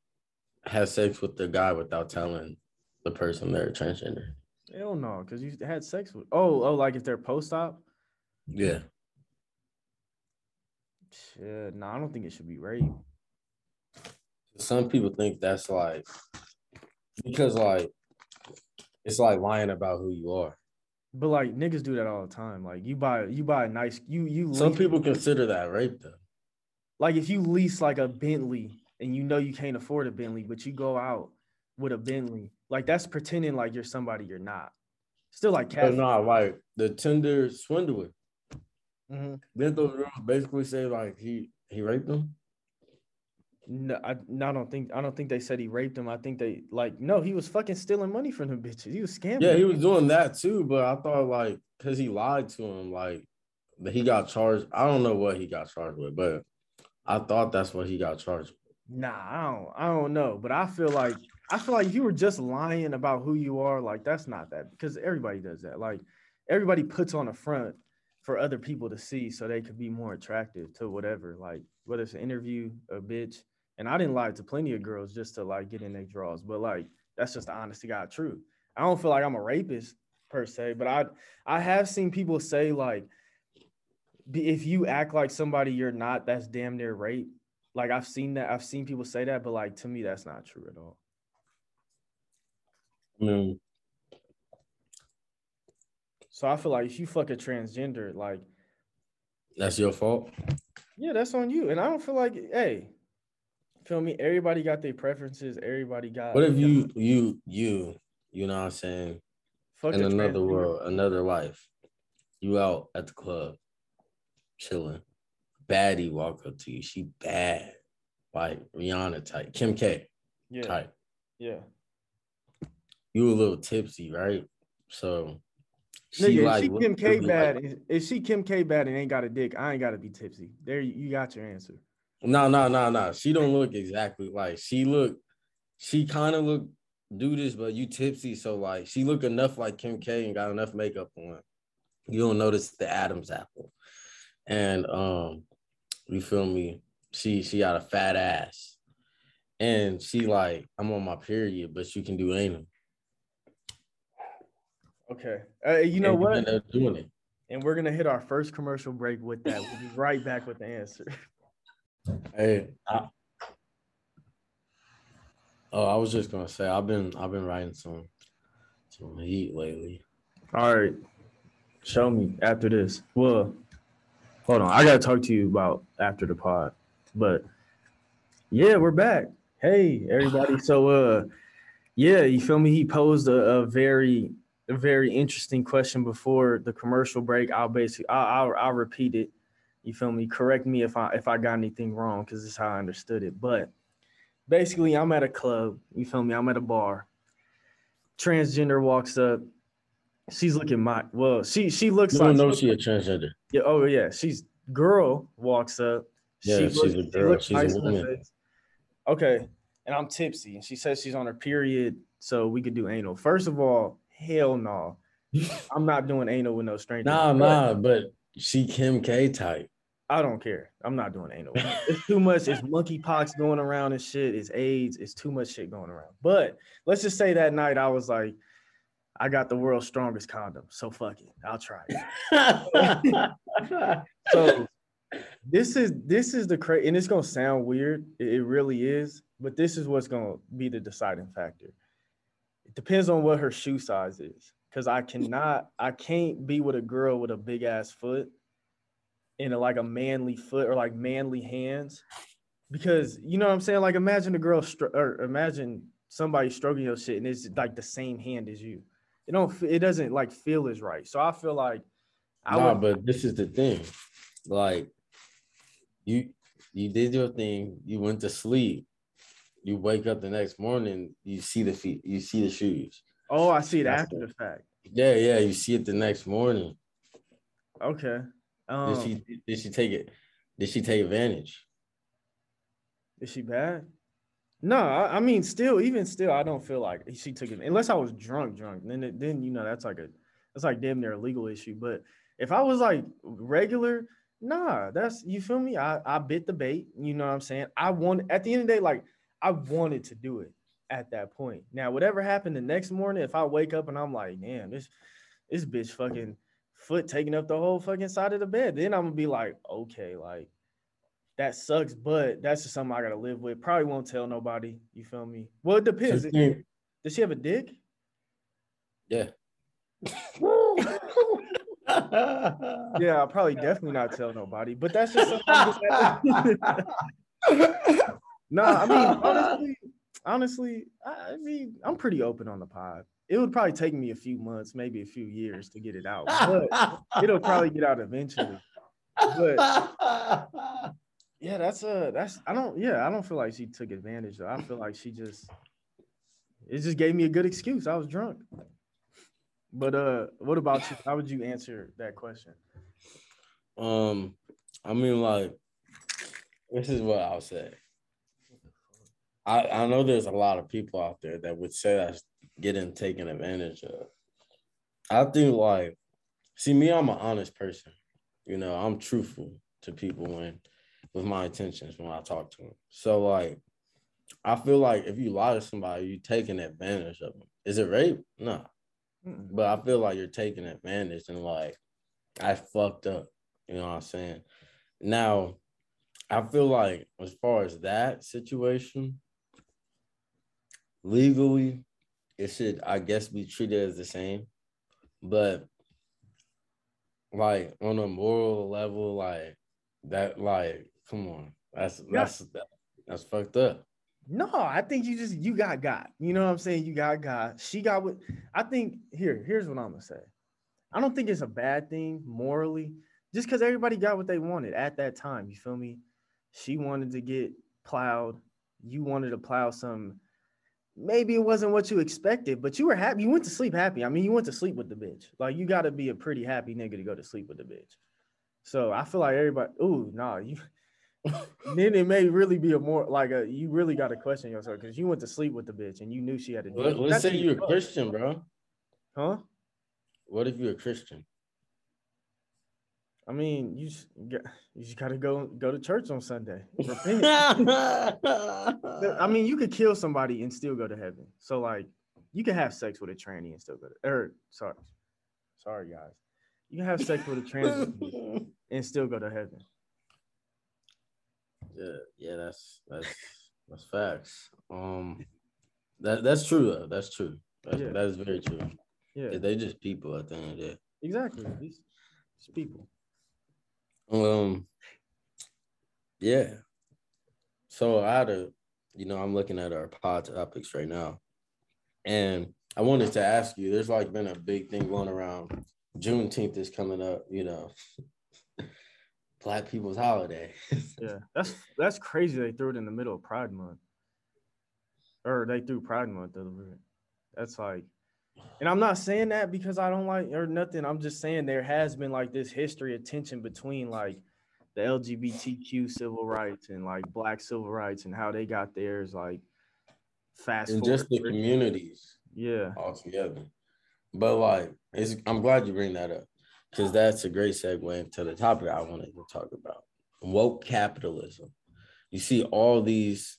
C: has sex with the guy without telling the person they're transgender?
B: Hell no, because you had sex with oh, oh, like if they're post-op.
C: Yeah.
B: Shit, no, I don't think it should be rape.
C: Some people think that's like because like it's like lying about who you are.
B: But like niggas do that all the time. Like you buy you buy a nice you you
C: Some
B: lease-
C: people consider that rape though.
B: like if you lease like a Bentley and you know you can't afford a Bentley, but you go out with a Bentley, like that's pretending like you're somebody you're not. Still like
C: But
B: cat.
C: no, like the Tinder swindler.
B: Mhm.
C: Didn't those girls basically say like he he raped them?
B: No, I, no, I don't think I don't think they said he raped him. I think they like no, he was fucking stealing money from them bitches. He was scamming.
C: Yeah, he was doing that too, but I thought like because he lied to him, like that he got charged. I don't know what he got charged with, but I thought that's what he got charged with.
B: Nah, I don't I don't know, but I feel like I feel like you were just lying about who you are, like that's not that because everybody does that. Like everybody puts on a front for other people to see so they could be more attractive to whatever. Like whether it's an interview, a bitch. And I didn't lie to plenty of girls just to like get in their draws, but like that's just the honest to God truth. I don't feel like I'm a rapist per se, but I I have seen people say like if you act like somebody you're not, that's damn near rape. Like I've seen that. I've seen people say that, but like to me, that's not true at all.
C: Mean,
B: So I feel like if you fuck a transgender, like
C: that's your fault.
B: yeah, that's on you. And I don't feel like, hey, feel me? Everybody got their preferences. Everybody got.
C: What if you you you you know what I'm saying?
B: fuck
C: In another world, another life. You out at the club, chilling. Baddie walk up to you. She bad. Like Rihanna type. Kim K
B: Yeah,
C: type.
B: yeah.
C: You a little tipsy, right? So
B: Nigga, if she Kim K
C: look like-
B: bad, if- she Kim K bad and ain't got a dick, I ain't got to be tipsy. There, you you got your answer.
C: No, no, no, no. She don't look exactly like she look. She kind of look do this, but you tipsy, so like she look enough like Kim K and got enough makeup on. You don't notice the Adam's apple, and um, you feel me? She she got a fat ass, and she like I'm on my period, but you can do anal.
B: Okay. Uh, you know
C: And
B: what?
C: end up doing it.
B: And we're gonna hit our first commercial break with that. We'll be right back with the answer.
C: Hey, I, oh, I was just gonna say I've been I've been writing some some heat lately.
B: All right. Show me after this. Well, hold on. I gotta talk to you about after the pod. But yeah, we're back. Hey, everybody. So uh yeah, you feel me? He posed a, a very a very interesting question before the commercial break. I'll basically I'll, I'll I'll repeat it. You feel me? Correct me if I if I got anything wrong because this is how I understood it. But basically, I'm at a club. You feel me? I'm at a bar. Transgender walks up. She's looking my well. She she looks
C: You
B: like
C: know she a transgender.
B: yeah. Oh yeah. She's girl walks up.
C: Yeah, she's a girl.
B: looks
C: She's a
B: nice the
C: woman.
B: Okay, and I'm tipsy, and she says she's on her period, so we could do anal. First of all, hell no. I'm not doing anal with no stranger.
C: Nah, nah, but she Kim K type.
B: I don't care. I'm not doing anal. It's too much. It's monkeypox going around and shit. It's AIDS. It's too much shit going around. But let's just say that night I was like, I got the world's strongest condom, so fuck it. I'll try it. (laughs) so this is this is the cra and it's gonna sound weird. It, it really is, but this is what's gonna be the deciding factor. Depends on what her shoe size is. Cause I cannot, I can't be with a girl with a big ass foot and a, like a manly foot or like manly hands. Because you know what I'm saying? Like imagine a girl stro- or imagine somebody stroking your shit and it's like the same hand as you. It don't it doesn't like feel as right. So I feel like I
C: nah,
B: would
C: but this is the thing. Like you you did your thing, you went to sleep. You wake up the next morning, you see the feet, you see the shoes.
B: Oh, I see it
C: That's
B: after the fact.
C: Yeah, yeah, you see it the next morning.
B: Okay. Um,
C: Did she did she take it? Did she take advantage?
B: is she bad? No, I, I mean, still, even still, I don't feel like she took it unless I was drunk, drunk. Then, it, then you know, that's like a, that's like damn near a legal issue. But if I was like regular, nah, that's you feel me. I I bit the bait. You know what I'm saying? I want at the end of the day, like I wanted to do it at that point. Now, whatever happened the next morning, if I wake up and I'm like, damn, this this bitch fucking foot taking up the whole fucking side of the bed, then I'm gonna be like, okay, like that sucks, but that's just something I gotta live with. Probably won't tell nobody. You feel me? Well, it depends.
C: Just
B: Does she have a dick?
C: Yeah. (laughs)
B: Yeah, I'll probably definitely not tell nobody. But that's just something. (laughs) that- no, I mean (laughs) honestly, honestly, I I mean I'm pretty open on the pod. It would probably take me a few months, maybe a few years to get it out, but it'll probably get out eventually. But (laughs) yeah, that's a that's I don't yeah I don't feel like she took advantage though. I feel like she just it just gave me a good excuse. I was drunk. But uh, what about you? How would you answer that question?
C: Um, I mean, like, this is what I'll say. I I know there's a lot of people out there that would say that's getting taken advantage of. I think like, see me, I'm an honest person. You know, I'm truthful to people when with my intentions when I talk to them. So like, I feel like if you lie to somebody, you're taking advantage of them. Is it rape? No.
B: Mm-mm.
C: But I feel like you're taking advantage and like I fucked up. You know what I'm saying? Now, I feel like as far as that situation, legally, it should I guess be treated as the same. But like on a moral level, like that, like come on, that's
B: Yeah.
C: that's That's fucked up.
B: No, I think you just you got God. You know what I'm saying? You got God. She got what I think here, here's what I'm gonna say. I don't think it's a bad thing morally, just because everybody got what they wanted at that time. You feel me? She wanted to get plowed, you wanted to plow some. Maybe it wasn't what you expected, but you were happy. You went to sleep happy. I mean, you went to sleep with the bitch. Like you gotta be a pretty happy nigga to go to sleep with the bitch. So I feel like everybody, ooh, nah, you (laughs) then it may really be a more like a you really got to question yourself because you went to sleep with the bitch and you knew she had a
C: let's say you're a. Christian, bro.
B: huh?
C: What if you're a Christian?
B: I mean, you just got, you just got to go go to church on Sunday. Repent. (laughs) I mean, you could kill somebody and still go to heaven. So like, you can have sex with a tranny and still go to. Or sorry, sorry guys, you can have sex with a tranny (laughs) and still go to heaven.
C: yeah, yeah, that's that's that's facts. Um, that that's true though. That's true. That's,
B: Yeah.
C: That is very true.
B: Yeah,
C: They just people at the end of the day.
B: exactly. These, these people.
C: Um, yeah. So I had a, you know, I'm looking at our pod topics right now, and I wanted to ask you. There's like been a big thing going around. Juneteenth is coming up. You know, (laughs) Black people's holiday. (laughs)
B: Yeah, that's that's crazy. They threw it in the middle of Pride Month, or they threw Pride Month. That's like, and I'm not saying that because I don't like or nothing. I'm just saying there has been like this history of tension between like the LGBTQ civil rights and like Black civil rights and how they got theirs. Like, fast
C: and
B: forward
C: just the communities
B: Yeah,
C: altogether. But like, it's I'm glad you bring that up because that's a great segue into the topic I wanted to talk about: woke capitalism. You see all these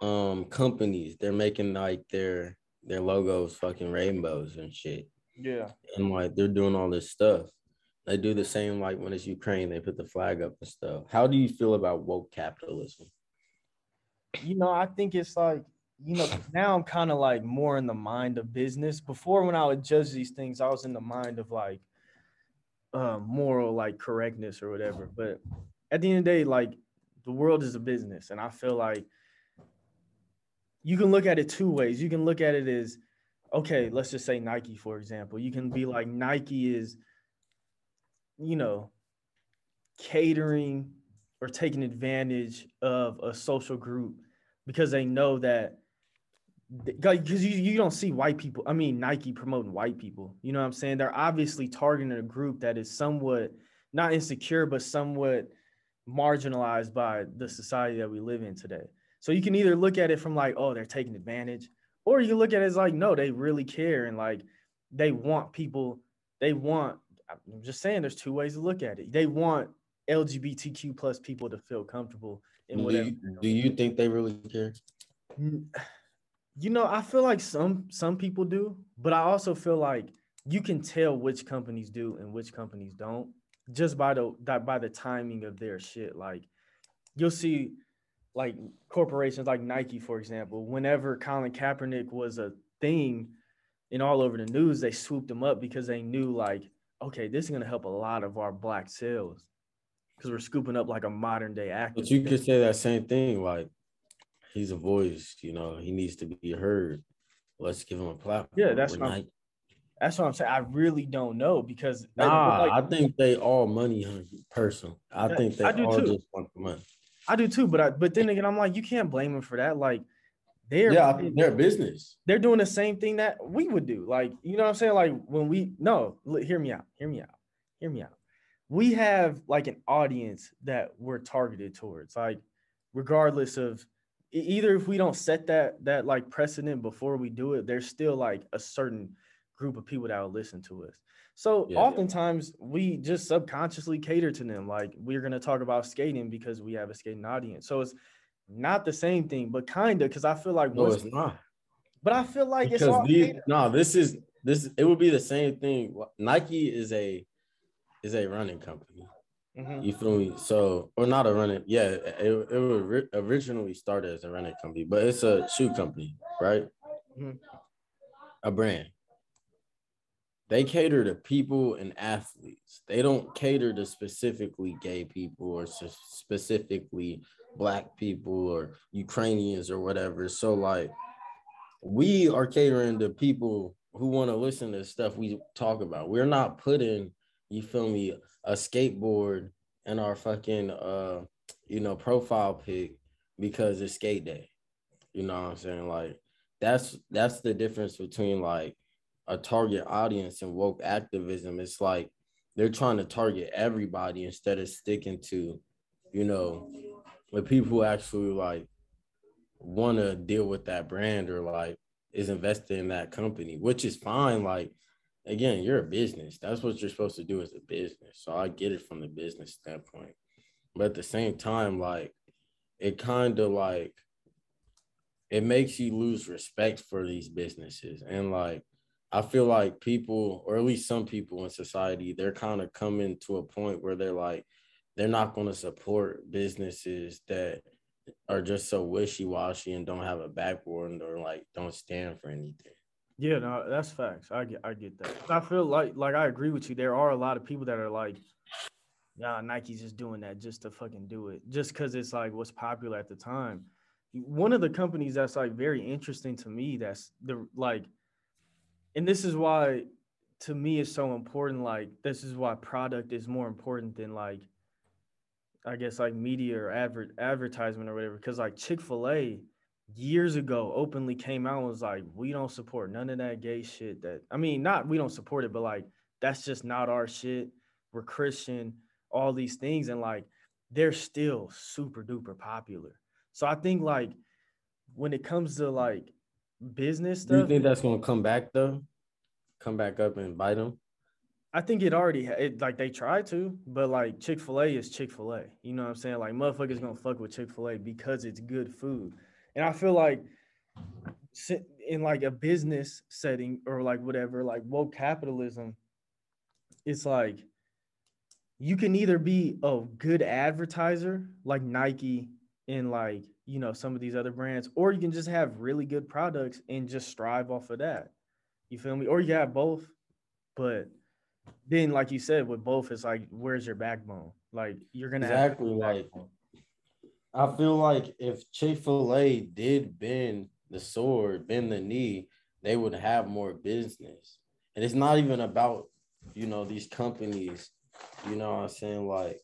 C: um companies; they're making like their their logos fucking rainbows and shit,
B: yeah.
C: and like they're doing all this stuff. They do the same like when it's Ukraine; they put the flag up and stuff. How do you feel about woke capitalism?
B: you know, I think it's like, you know, now I'm kind of like more in the mind of business. Before, when I would judge these things, I was in the mind of like uh, moral, like correctness or whatever. But at the end of the day, like the world is a business. And I feel like you can look at it two ways. You can look at it as, okay, let's just say Nike, for example. You can be like, Nike is, you know, catering or taking advantage of a social group because they know that because you, you don't see white people i mean nike promoting white people you know what i'm saying they're obviously targeting a group that is somewhat not insecure but somewhat marginalized by the society that we live in today so you can either look at it from like oh they're taking advantage or you look at it as like no they really care and like they want people they want i'm just saying there's two ways to look at it they want lgbtq plus people to feel comfortable in
C: Do
B: whatever
C: you, do you think they really care?
B: You know, I feel like some some people do, but I also feel like you can tell which companies do and which companies don't just by the that by the timing of their shit. Like you'll see like corporations like Nike, for example, whenever Colin Kaepernick was a thing and all over the news, they swooped him up because they knew like, okay, this is gonna help a lot of our black sales because we're scooping up like a modern day actor.
C: But you could say that same thing, like he's a voice, you know, he needs to be heard. Let's give him a platform.
B: Yeah, that's what I'm- That's what I'm saying. I really don't know because I-
C: Nah,
B: like-
C: I think they all money hungry person. I
B: Yeah,
C: think they
B: I
C: all
B: too.
C: just want the money.
B: I do too, but I, but then again, I'm like, you can't blame them for that. Like, they're
C: Yeah, they're business.
B: they're doing the same thing that we would do. Like, you know what I'm saying? Like when we no, hear me out, hear me out, hear me out. We have like an audience that we're targeted towards. Like, regardless of either if we don't set that that like precedent before we do it, there's still like a certain group of people that will listen to us. So
C: Yeah.
B: oftentimes we just subconsciously cater to them. Like we're gonna talk about skating because we have a skating audience. So it's not the same thing, but kinda because I feel like
C: No, it's not.
B: but I feel like it's
C: Because
B: all
C: these,
B: catered.
C: no, this is this. It would be the same thing. Nike is a is a running company.
B: Mhm.
C: You feel me? So, or not a running. Yeah, it, it was originally started as a running company, but it's a shoe company, right?
B: Mhm.
C: A brand. They cater to people and athletes. They don't cater to specifically gay people or specifically black people or Ukrainians or whatever. So like we are catering to people who want to listen to stuff we talk about. We're not putting, you feel me, a skateboard in our fucking uh you know profile pic because it's skate day. You know what I'm saying? Like that's that's the difference between like a target audience and woke activism. It's like they're trying to target everybody instead of sticking to, you know, with people who actually like want to deal with that brand or like is invested in that company, which is fine. Like, again, you're a business. That's what you're supposed to do as a business. So I get it from the business standpoint. But at the same time, like, it kind of like it makes you lose respect for these businesses. And like, I feel like people, or at least some people in society, they're kind of coming to a point where they're like, they're not going to support businesses that are just so wishy-washy and don't have a backboard or like don't stand for anything.
B: Yeah, no, that's facts. I get I get that. I feel like like I agree with you. There are a lot of people that are like, nah, Nike's just doing that just to fucking do it. Just because it's like what's popular at the time. One of the companies that's like very interesting to me, that's the like, and this is why to me it's so important. Like, this is why product is more important than like I guess like media or advert advertisement or whatever. Because like Chick Fil A years ago openly came out and was like, we don't support none of that gay shit. That I mean, not we don't support it, but like that's just not our shit. We're Christian, all these things, and like they're still super duper popular. So I think like when it comes to like business
C: Do you think that's going to come back though? Come back up and bite them?
B: I think it already it like they tried to, but like Chick Fil A is Chick Fil A. You know what I'm saying? Like motherfuckers gonna fuck with Chick Fil A because it's good food, and I feel like in like a business setting or like whatever, like woke capitalism, it's like you can either be a good advertiser like Nike and like you know some of these other brands, or you can just have really good products and just strive off of that. You feel me? Or you have both, but then like you said with both it's like where's your backbone like you're gonna have
C: Exactly, like- I feel like if Chick fil A did bend the sword, bend the knee, they would have more business. And it's not even about, you know, these companies, you know what I'm saying, like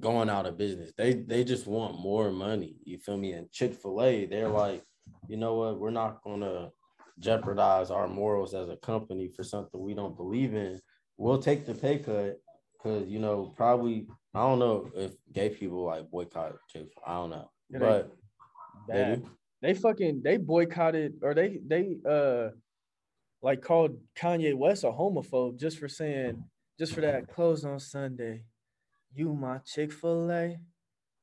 C: going out of business. They they just want more money. You feel me? And Chick fil A, they're like, you know what, we're not gonna jeopardize our morals as a company for something we don't believe in. We'll take the pay cut because you know, probably I don't know if gay people like boycott Chick. I don't know,
B: Yeah,
C: but they do.
B: they fucking they boycotted or they they uh like called Kanye West a homophobe just for saying just for that close on Sunday. You my Chick-fil-A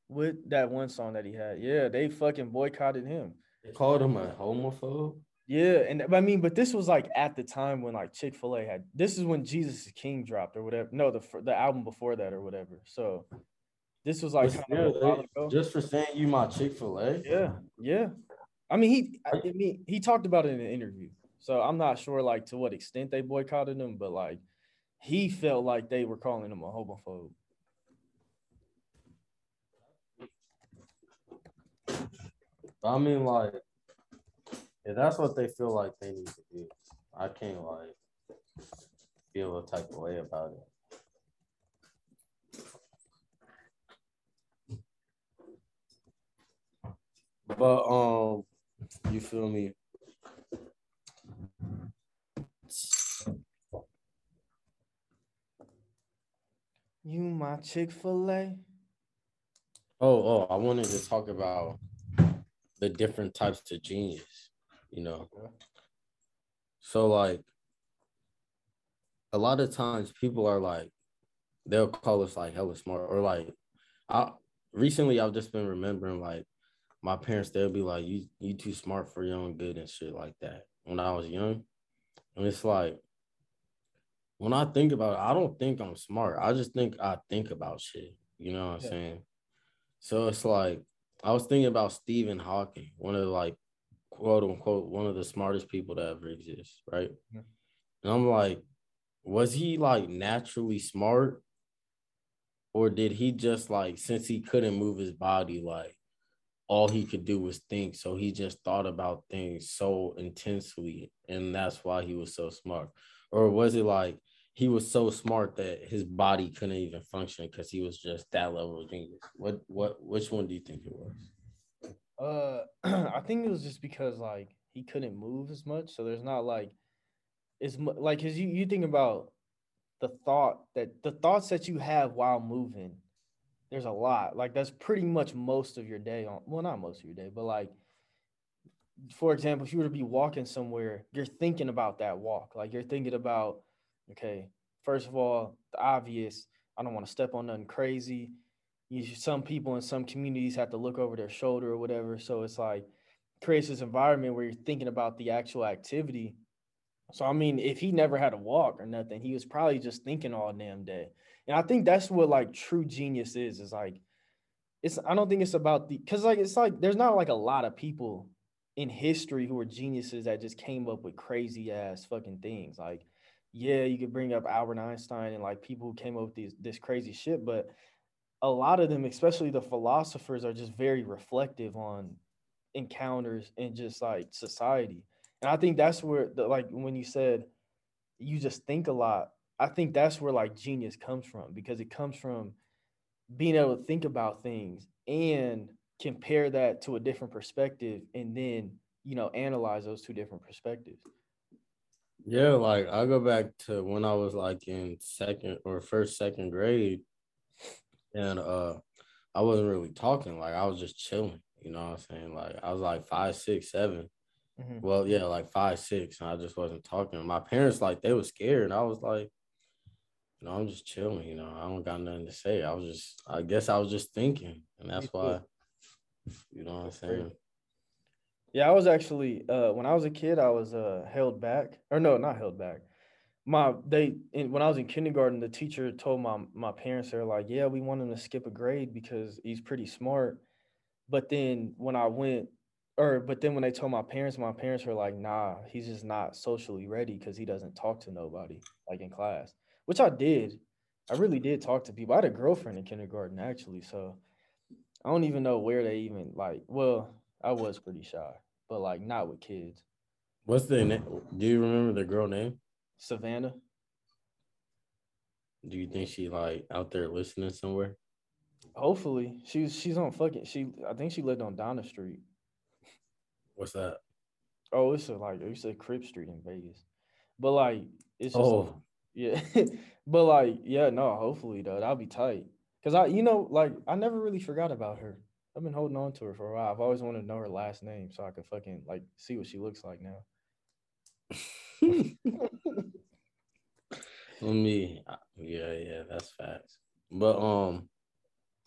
B: with that one song that he had. Yeah, they fucking boycotted him.
C: They called him a homophobe.
B: Yeah, and I mean, but this was like at the time when like Chick Fil A had. This is when Jesus is King dropped or whatever. No, the the album before that or whatever. So this was like
C: But
B: kind of a
C: still,
B: while
C: they- just for saying you my Chick Fil A.
B: Yeah, yeah. I mean, he I I mean he talked about it in an interview. So I'm not sure like to what extent they boycotted him, but like he felt like they were calling him a homophobe.
C: I mean, like, if that's what they feel like they need to do, I can't like feel a type of way about it. But um, you feel me?
B: You my Chick Fil A.
C: Oh, oh, I wanted to talk about the different types of genius, you know. So like a lot of times people are like they'll call us like hella smart or like I recently I've just been remembering like my parents they'll be like you you too smart for your own good and shit like that when I was young. And it's like when I think about it, I don't think I'm smart. I just think I think about shit. You know what I'm
B: Yeah.
C: saying? So it's like I was thinking about Stephen Hawking, one of the like quote unquote one of the smartest people to ever exist, right?
B: Yeah.
C: And I'm like, was he like naturally smart? Or did he just like, since he couldn't move his body, like all he could do was think. So he just thought about things so intensely. And that's why he was so smart. Or was it like he was so smart that his body couldn't even function because he was just that level of genius? What what which one do you think it was?
B: Uh, (clears throat) I think it was just because like he couldn't move as much, so there's not like it's like because you you think about the thought that the thoughts that you have while moving. There's a lot like that's pretty much most of your day on well not most of your day but like for example if you were to be walking somewhere you're thinking about that walk like you're thinking about okay first of all the obvious I don't want to step on nothing crazy you some people in some communities have to look over their shoulder or whatever. So it's like creates this environment where you're thinking about the actual activity. So I mean, if he never had to walk or nothing, he was probably just thinking all damn day. And I think that's what like true genius is, is like it's I don't think it's about the because like it's like there's not like a lot of people in history who are geniuses that just came up with crazy ass fucking things. Like, yeah, you could bring up Albert Einstein and like people who came up with these this crazy shit, but a lot of them, especially the philosophers, are just very reflective on encounters and just like society. And I think that's where the like when you said you just think a lot, I think that's where like genius comes from because it comes from being able to think about things and compare that to a different perspective and then you know analyze those two different perspectives.
C: Yeah, like I go back to when I was like in second or first, second grade and uh I wasn't really talking. Like I was just chilling. You know what I'm saying? Like I was like five, six, seven.
B: Mhm.
C: Well, yeah, like five, six, and I just wasn't talking. My parents like they were scared, and I was like, you know, I'm just chilling. You know, I don't got nothing to say. I was just, I guess I was just thinking, and that's why, you know what I'm saying?
B: Yeah, I was actually uh when I was a kid, I was uh held back. Or no, not held back. My they in, when I was in kindergarten, the teacher told my my parents they're like, "Yeah, we want him to skip a grade because he's pretty smart." But then when I went or but then when they told my parents, my parents were like, "Nah, he's just not socially ready because he doesn't talk to nobody like in class." Which I did. I really did talk to people. I had a girlfriend in kindergarten actually, so I don't even know where they even like. Well, I was pretty shy, but like not with kids.
C: What's the um, name? Do you remember the girl name?
B: Savannah.
C: Do you think she like out there listening somewhere?
B: Hopefully, she's she's on fucking. She I think she lived on Donna Street.
C: What's that?
B: Oh, it's a, like it's a Crib Street in Vegas, but like it's just
C: Oh, (laughs)
B: yeah. but like yeah, no. Hopefully though, that'll be tight. Cause I you know like I never really forgot about her. I've been holding on to her for a while. I've always wanted to know her last name so I could fucking like see what she looks like now. (laughs)
C: Let me, yeah, yeah, that's facts. But um,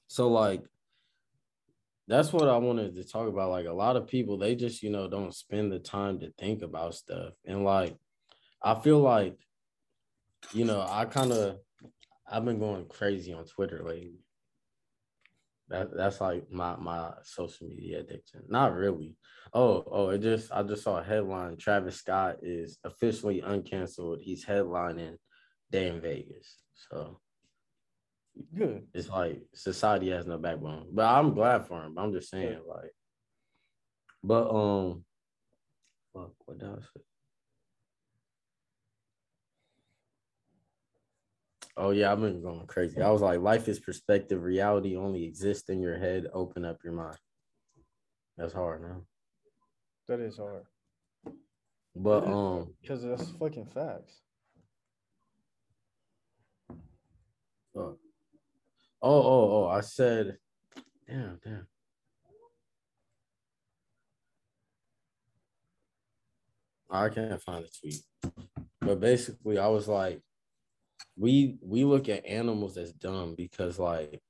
C: so like, that's what I wanted to talk about. Like, a lot of people, they just you know don't spend the time to think about stuff, and like, I feel like, you know, I kind of, I've been going crazy on Twitter lately. That that's like my my social media addiction. Not really. Oh, oh, it just I just saw a headline. Travis Scott is officially uncanceled. He's headlining Day N Vegas. So
B: Good.
C: it's like society has no backbone. But I'm glad for him. I'm just saying, like, but um, fuck, what did I say? Oh yeah, I've been going crazy. I was like, life is perspective. Reality only exists in your head. Open up your mind. That's hard, man.
B: That is hard.
C: But um,
B: Because that's fucking facts.
C: fuck. oh, oh, oh, I said, damn, damn. I can't find the tweet. But basically, I was like, we we look at animals as dumb because like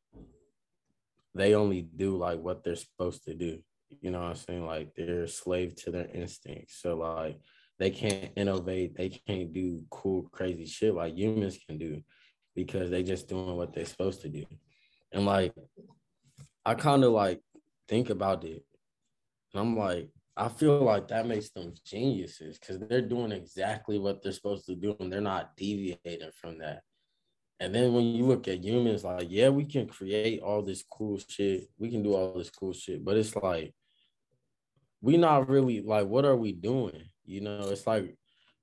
C: they only do like what they're supposed to do. You know what I'm saying? Like they're slave to their instincts. So like they can't innovate, they can't do cool, crazy shit like humans can do because they just doing what they're supposed to do. And like I kind of like think about it. And I'm like, I feel like that makes them geniuses because they're doing exactly what they're supposed to do and they're not deviating from that. And then when you look at humans, like, yeah, we can create all this cool shit. We can do all this cool shit, but it's like we not really like what are we doing? You know, it's like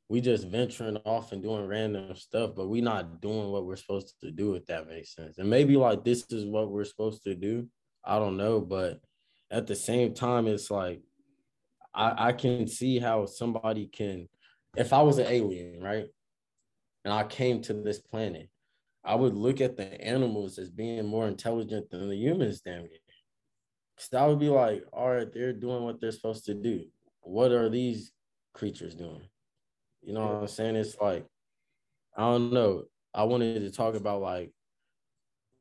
C: we just venturing off and doing random stuff, but we not doing what we're supposed to do, if that makes sense. And maybe like this is what we're supposed to do. I don't know, but at the same time, it's like I, I can see how somebody can, if I was an alien, right? And I came to this planet, I would look at the animals as being more intelligent than the humans, damn it. Cause I would be like, all right, they're doing what they're supposed to do. What are these creatures doing? You know what I'm saying? It's like, I don't know. I wanted to talk about like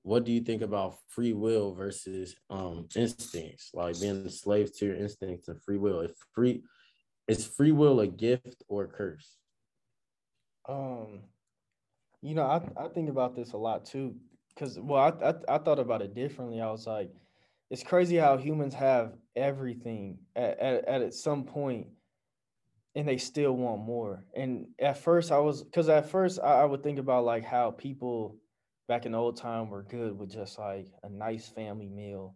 C: what do you think about free will versus um instincts? Like being a slave to your instincts and free will. If free is free will a gift or a curse?
B: Um you know i, I think about this a lot too because well I, I i thought about it differently. I was like it's crazy how humans have everything at, at, at some point and they still want more. And at first i was because at first I, I would think about like how people back in the old time we were good with just like a nice family meal.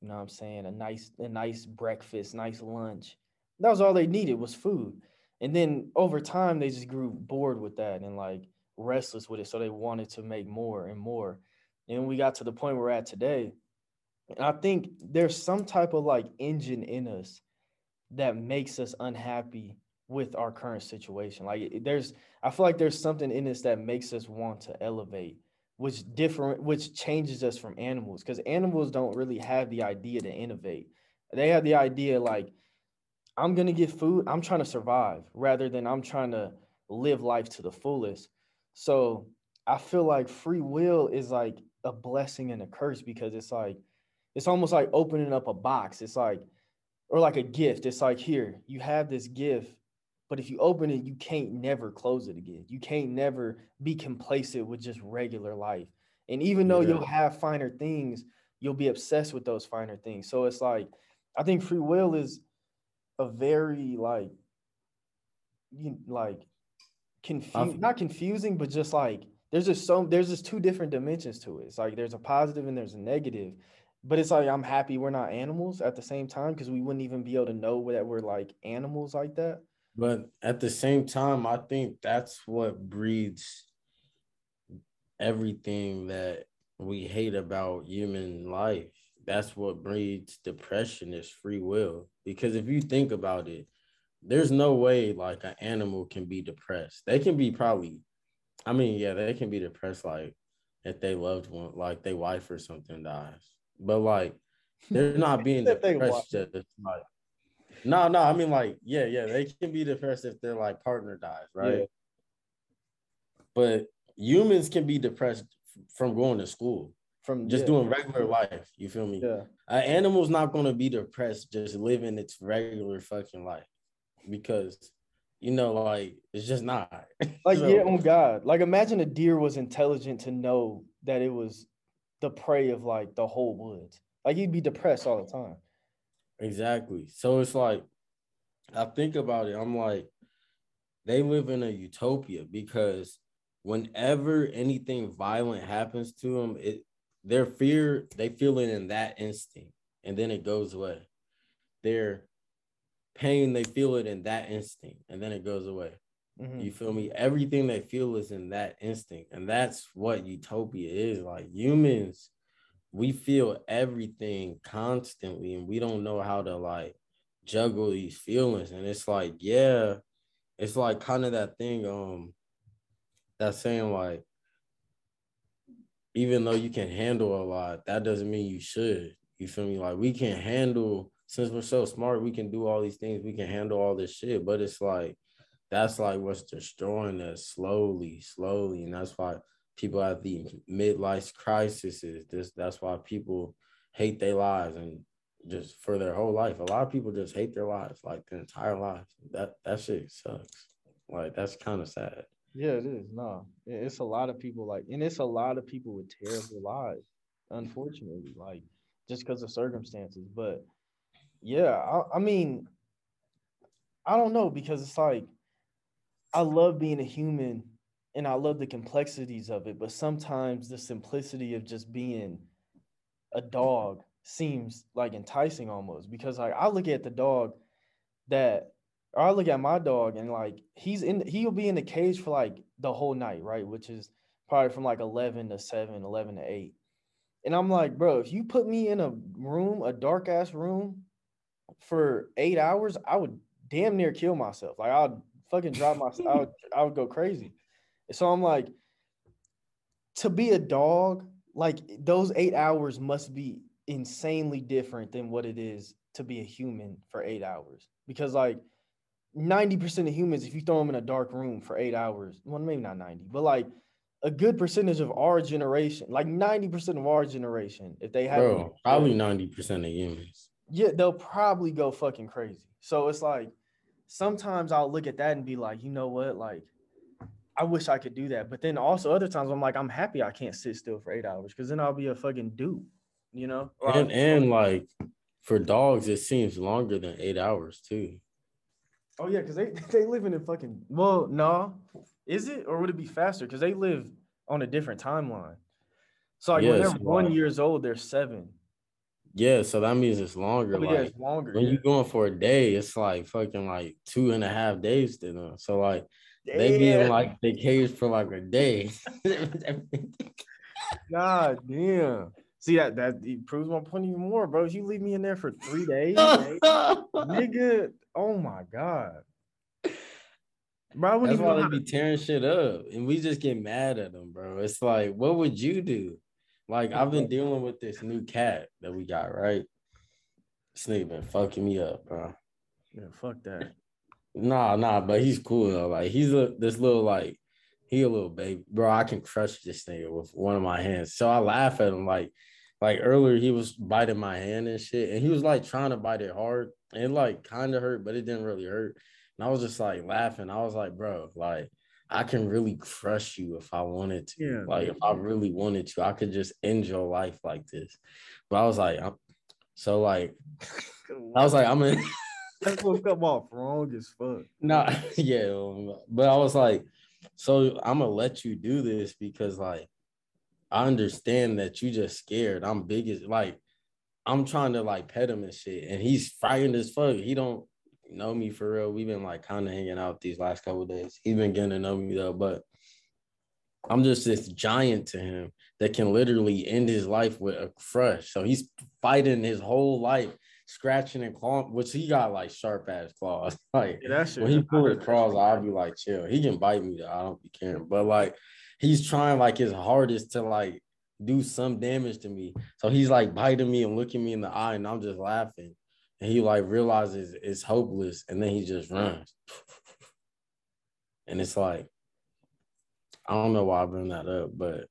B: You know what I'm saying? A nice, a nice breakfast, nice lunch. That was all they needed was food. And then over time, they just grew bored with that and like restless with it. So they wanted to make more and more. And we got to the point we're at today. And I think there's some type of like engine in us that makes us unhappy with our current situation. Like there's, I feel like there's something in us that makes us want to elevate which different which changes us from animals because animals don't really have the idea to innovate. They have the idea like i'm gonna get food i'm trying to survive rather than i'm trying to live life to the fullest. So i feel like free will is like a blessing and a curse because it's like it's almost like opening up a box. It's like or like a gift. It's like here you have this gift but if you open it, you can't never close it again. You can't never be complacent with just regular life. And even though yeah. you'll have finer things, you'll be obsessed with those finer things. So it's like, I think free will is a very like, you like, not confusing, but just like there's just so there's just two different dimensions to it. It's like there's a positive and there's a negative. But it's like I'm happy we're not animals at the same time because we wouldn't even be able to know that we're like animals like that.
C: But at the same time, I think that's what breeds everything that we hate about human life. That's what breeds depression is free will. Because if you think about it, there's no way like an animal can be depressed. They can be probably, I mean, yeah, they can be depressed like if they loved one, like their wife or something dies. But like they're (laughs) not being depressed just like no, no, I mean like, yeah, yeah, they can be depressed if their like partner dies, right? Yeah. But humans can be depressed from going to school, from just yeah. doing regular life. You feel me? Yeah. An animal's not gonna be depressed just living its regular fucking life because you know, like it's just not. (laughs)
B: Like, so, yeah, oh God. Like imagine a deer was intelligent to know that it was the prey of like the whole woods. Like he'd be depressed all the time.
C: Exactly. So it's like I think about it, I'm like, they live in a utopia because whenever anything violent happens to them, it their fear, they feel it in that instinct, and then it goes away. Their pain, they feel it in that instinct, and then it goes away. Mm-hmm. You feel me? Everything they feel is in that instinct, and that's what utopia is. Like humans we feel everything constantly and we don't know how to like juggle these feelings. And it's like yeah it's like kind of that thing um that saying like even though you can handle a lot that doesn't mean you should. You feel me? Like we can handle since we're so smart we can do all these things we can handle all this shit. But it's like that's like what's destroying us slowly slowly. And that's why people have the midlife crises. This that's why people hate their lives and just for their whole life. A lot of people just hate their lives, like their entire life. That that shit sucks. Like that's kind of sad.
B: Yeah, it is. No, it's a lot of people like, and it's a lot of people with terrible lives. Unfortunately, like just because of circumstances. But yeah, I, I mean, I don't know because it's like I love being a human and I love the complexities of it, but sometimes the simplicity of just being a dog seems like enticing almost because like I look at the dog that or I look at my dog and like he's in he'll be in the cage for like the whole night, right? Which is probably from like 11 to 7, 11 to 8. And I'm like, bro, if you put me in a room, a dark ass room for eight hours, I would damn near kill myself. Like I'd fucking drop myself. I would, I would go crazy. So I'm like, to be a dog, like those eight hours must be insanely different than what it is to be a human for eight hours. Because like 90% of humans, if you throw them in a dark room for eight hours, well, maybe not 90, but like a good percentage of our generation, like 90% of our generation, if they have
C: Bro, probably 90% of humans.
B: yeah, they'll probably go fucking crazy. So it's like sometimes I'll look at that and be like, you know what? Like, I wish I could do that. But then also other times I'm like, I'm happy I can't sit still for eight hours because then I'll be a fucking dude, you know? Or
C: And and like for dogs, it seems longer than eight hours too.
B: oh yeah, because they (laughs) they live in a fucking well, no, is it or would it be faster? Because they live on a different timeline. So like when they're one
C: uh,
B: years old, they're seven.
C: Yeah, so that means it's longer.
B: Oh, yeah, it's longer.
C: when
B: yeah.
C: you going for a day, it's like fucking like two and a half days to them. So like they be in like the cage for like a day. (laughs)
B: God damn. See that that it proves my point even more, bro. You leave me in there for three days, (laughs) nigga. Oh my god, bro. I wouldn't
C: That's
B: even
C: why
B: know
C: they be tearing shit up, and we just get mad at them, bro. It's like, what would you do? Like, I've been dealing with this new cat that we got, right? This nigga been fucking me up, bro.
B: Yeah, fuck that.
C: Nah, nah, but he's cool though. Like, he's a this little like he a little baby, bro. I can crush this nigga with one of my hands. So I laugh at him like, like earlier he was biting my hand and shit, and he was like trying to bite it hard, and like kind of hurt, but it didn't really hurt. And I was just like laughing. I was like, bro, like I can really crush you if I wanted to.
B: Yeah.
C: Like if I really wanted to, I could just end your life like this. But I was like, I'm, so like (laughs) I was like, I'm in. (laughs)
B: That's what come off wrong as fuck.
C: Nah, (laughs) yeah, but I was like, so I'm gonna let you do this because like I understand that you just scared. I'm big as like I'm trying to like pet him and shit, and he's frightened as fuck. He don't know me for real. We've been like kind of hanging out these last couple days. He's been getting to know me though, but I'm just this giant to him that can literally end his life with a crush. So he's fighting his whole life, scratching and clawing, which he got like sharp ass claws. (laughs) Like
B: Yeah,
C: when he
B: I
C: pull his claws. I'll be like, chill. He can bite me though. I don't be caring. But like he's trying like his hardest to like do some damage to me. So he's like biting me and looking me in the eye, and I'm just laughing. And he like realizes it's hopeless, and then he just runs. And it's like, I don't know why I bring that up, but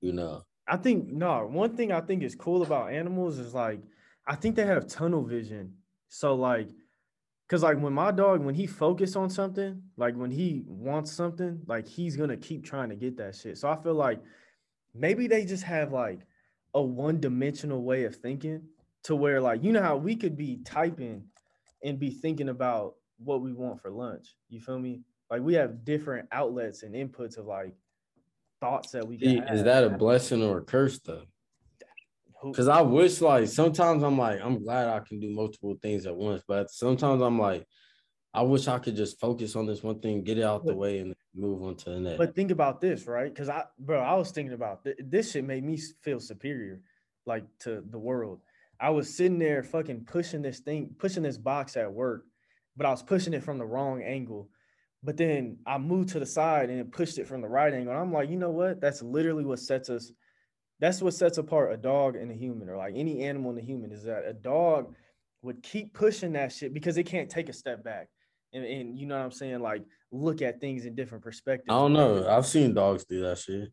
C: you know,
B: I think no. One thing I think is cool about animals is like I think they have tunnel vision. So like, cause like when my dog when he focus on something, like when he wants something, like he's gonna keep trying to get that shit. So I feel like maybe they just have like a one dimensional way of thinking to where like you know how we could be typing and be thinking about what we want for lunch. You feel me? Like we have different outlets and inputs of like thoughts that we can
C: Gee,
B: have.
C: is that a blessing or a curse though? Because I wish like sometimes I'm like, I'm glad I can do multiple things at once, but sometimes I'm like, I wish I could just focus on this one thing, get it out the way, and move on to the next.
B: But think about this, right? Because I, bro, I was thinking about th- this shit made me feel superior, like to the world. I was sitting there fucking pushing this thing, pushing this box at work, but I was pushing it from the wrong angle. But then I moved to the side and it pushed it from the right angle. And I'm like, you know what? That's literally what sets us. That's what sets apart a dog and a human, or like any animal and a human, is that a dog would keep pushing that shit because it can't take a step back. And, and you know what I'm saying? Like look at things in different perspectives.
C: I don't know. I've seen dogs do that shit.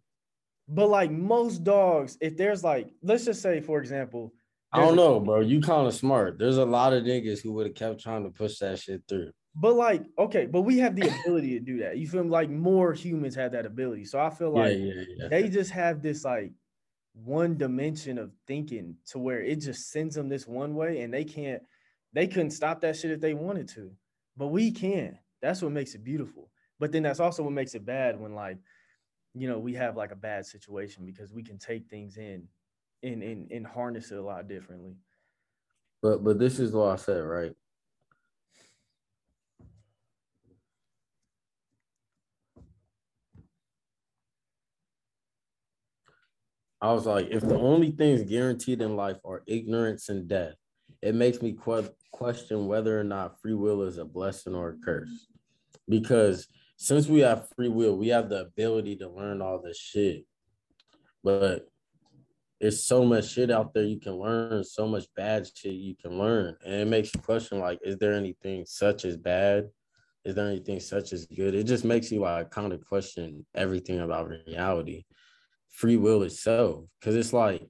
B: But like most dogs, if there's like, let's just say, for example,
C: I don't know, bro. You kind of smart. There's a lot of niggas who would have kept trying to push that shit through.
B: But like, okay, but we have the ability to do that. You feel me? Like more humans have that ability. So I feel
C: Yeah,
B: like
C: yeah, yeah.
B: they just have this like one dimension of thinking to where it just sends them this one way and they can't they couldn't stop that shit if they wanted to. but we can. That's what makes it beautiful. But then that's also what makes it bad when like, you know, we have like a bad situation because we can take things in and and, and harness it a lot differently.
C: But but this is what I said, right? I was like, if the only things guaranteed in life are ignorance and death, it makes me que- question whether or not free will is a blessing or a curse. Because since we have free will, we have the ability to learn all this shit. But there's so much shit out there you can learn, so much bad shit you can learn. And it makes you question like, is there anything such as bad? Is there anything such as good? It just makes you like kind of question everything about reality free will itself. Cause it's like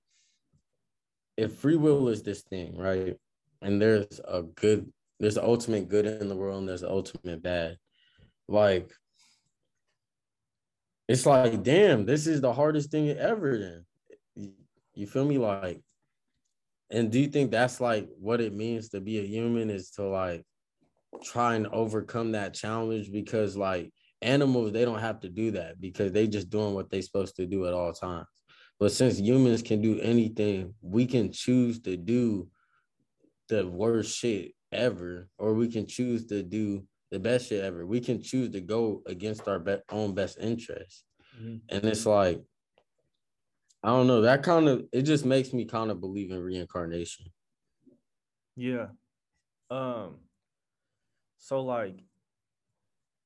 C: if free will is this thing, right? And there's a good, there's ultimate good in the world, and there's ultimate bad. Like, it's like, damn, this is the hardest thing ever. Then, you feel me? Like, and do you think that's like what it means to be a human is to like try and overcome that challenge? Because like animals they don't have to do that because they just doing what they supposed to do at all times. But since humans can do anything we can choose to do the worst shit ever or we can choose to do the best shit ever. We can choose to go against our be- own best interest. Mm-hmm. and it's like i don't know that kind of it just makes me kind of believe in reincarnation.
B: Yeah. Um so like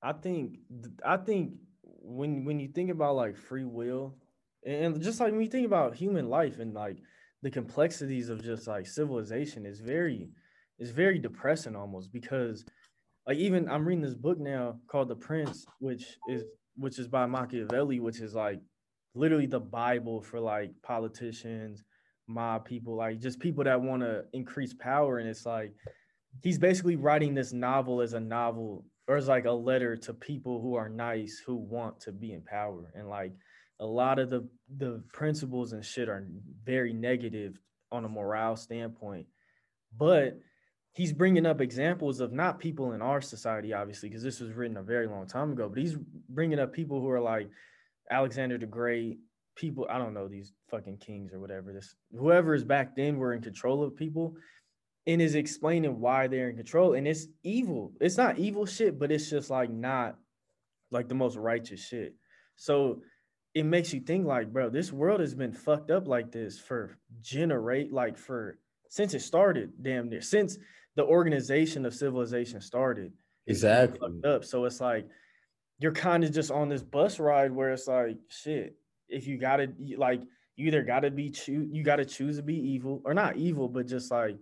B: I think I think when when you think about like free will and just like when you think about human life and like the complexities of just like civilization is very is very depressing almost because like even I'm reading this book now called The Prince, which is which is by Machiavelli, which is like literally the Bible for like politicians, mob people, like just people that want to increase power. And it's like he's basically writing this novel as a novel or it's like a letter to people who are nice who want to be in power and like a lot of the the principles and shit are very negative on a morale standpoint but he's bringing up examples of not people in our society obviously because this was written a very long time ago but he's bringing up people who are like alexander the great people i don't know these fucking kings or whatever this whoever is back then were in control of people and is explaining why they're in control. And it's evil. It's not evil shit, but it's just like not like the most righteous shit. So it makes you think like, bro, this world has been fucked up like this for generate like for since it started, damn near since the organization of civilization started.
C: Exactly.
B: Fucked up. So it's like you're kind of just on this bus ride where it's like, shit, if you gotta like you either gotta be choose you gotta choose to be evil or not evil, but just like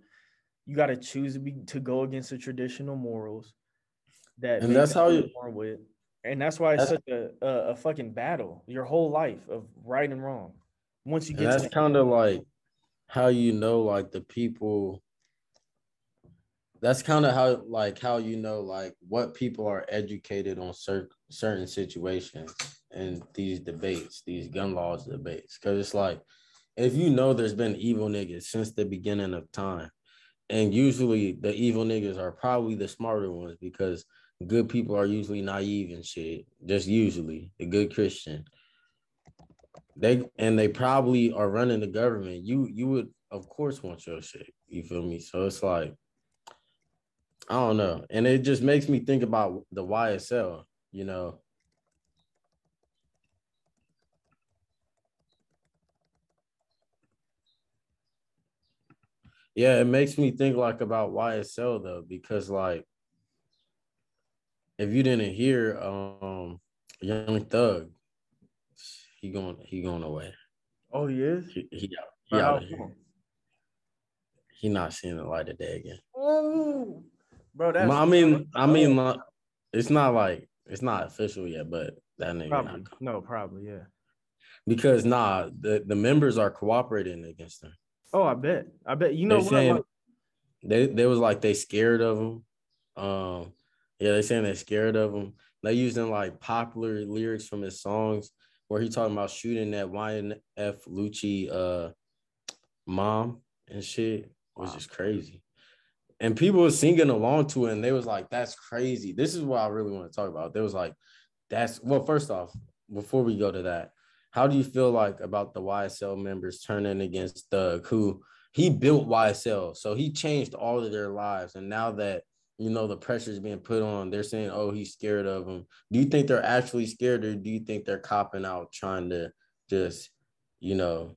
B: you got to choose to be to go against the traditional morals that
C: and that's how you
B: born with. And that's why it's such a, a, a fucking battle your whole life of right and wrong. Once you get
C: that's kind of like how you know like the people that's kind of how like how you know like what people are educated on certain certain situations and these debates these gun laws debates. Because it's like if you know there's been evil niggas since the beginning of time and usually the evil niggas are probably the smarter ones because good people are usually naive and shit. Just usually the good Christian. They and they probably are running the government. You you would of course want your shit. You feel me? So it's like I don't know. And it just makes me think about the YSL, you know, Yeah, it makes me think like about YSL though, because like if you didn't hear um Young Thug, he going he going away.
B: Oh he is?
C: He he, he out here. He not seeing the light of day again.
B: Oh, bro, that's
C: I mean, I mean, like, it's not like it's not official yet, but that nigga
B: probably, no, probably yeah.
C: Because nah, the the members are cooperating against him.
B: Oh, I bet. I bet. You know
C: they saying, like? they they was like they scared of him. Um, yeah, they saying they're scared of him. They using like popular lyrics from his songs where he talking about shooting that YNF Lucci uh mom and shit, which wow. just crazy. and people were singing along to it, and they was like, "That's crazy." This is what I really want to talk about. They was like, "That's well." First off, before we go to that, how do you feel like about the YSL members turning against Thug, who he built YSL, so he changed all of their lives, and now that you know the pressure is being put on, they're saying, "Oh, he's scared of him." Do you think they're actually scared, or do you think they're copping out, trying to just, you know,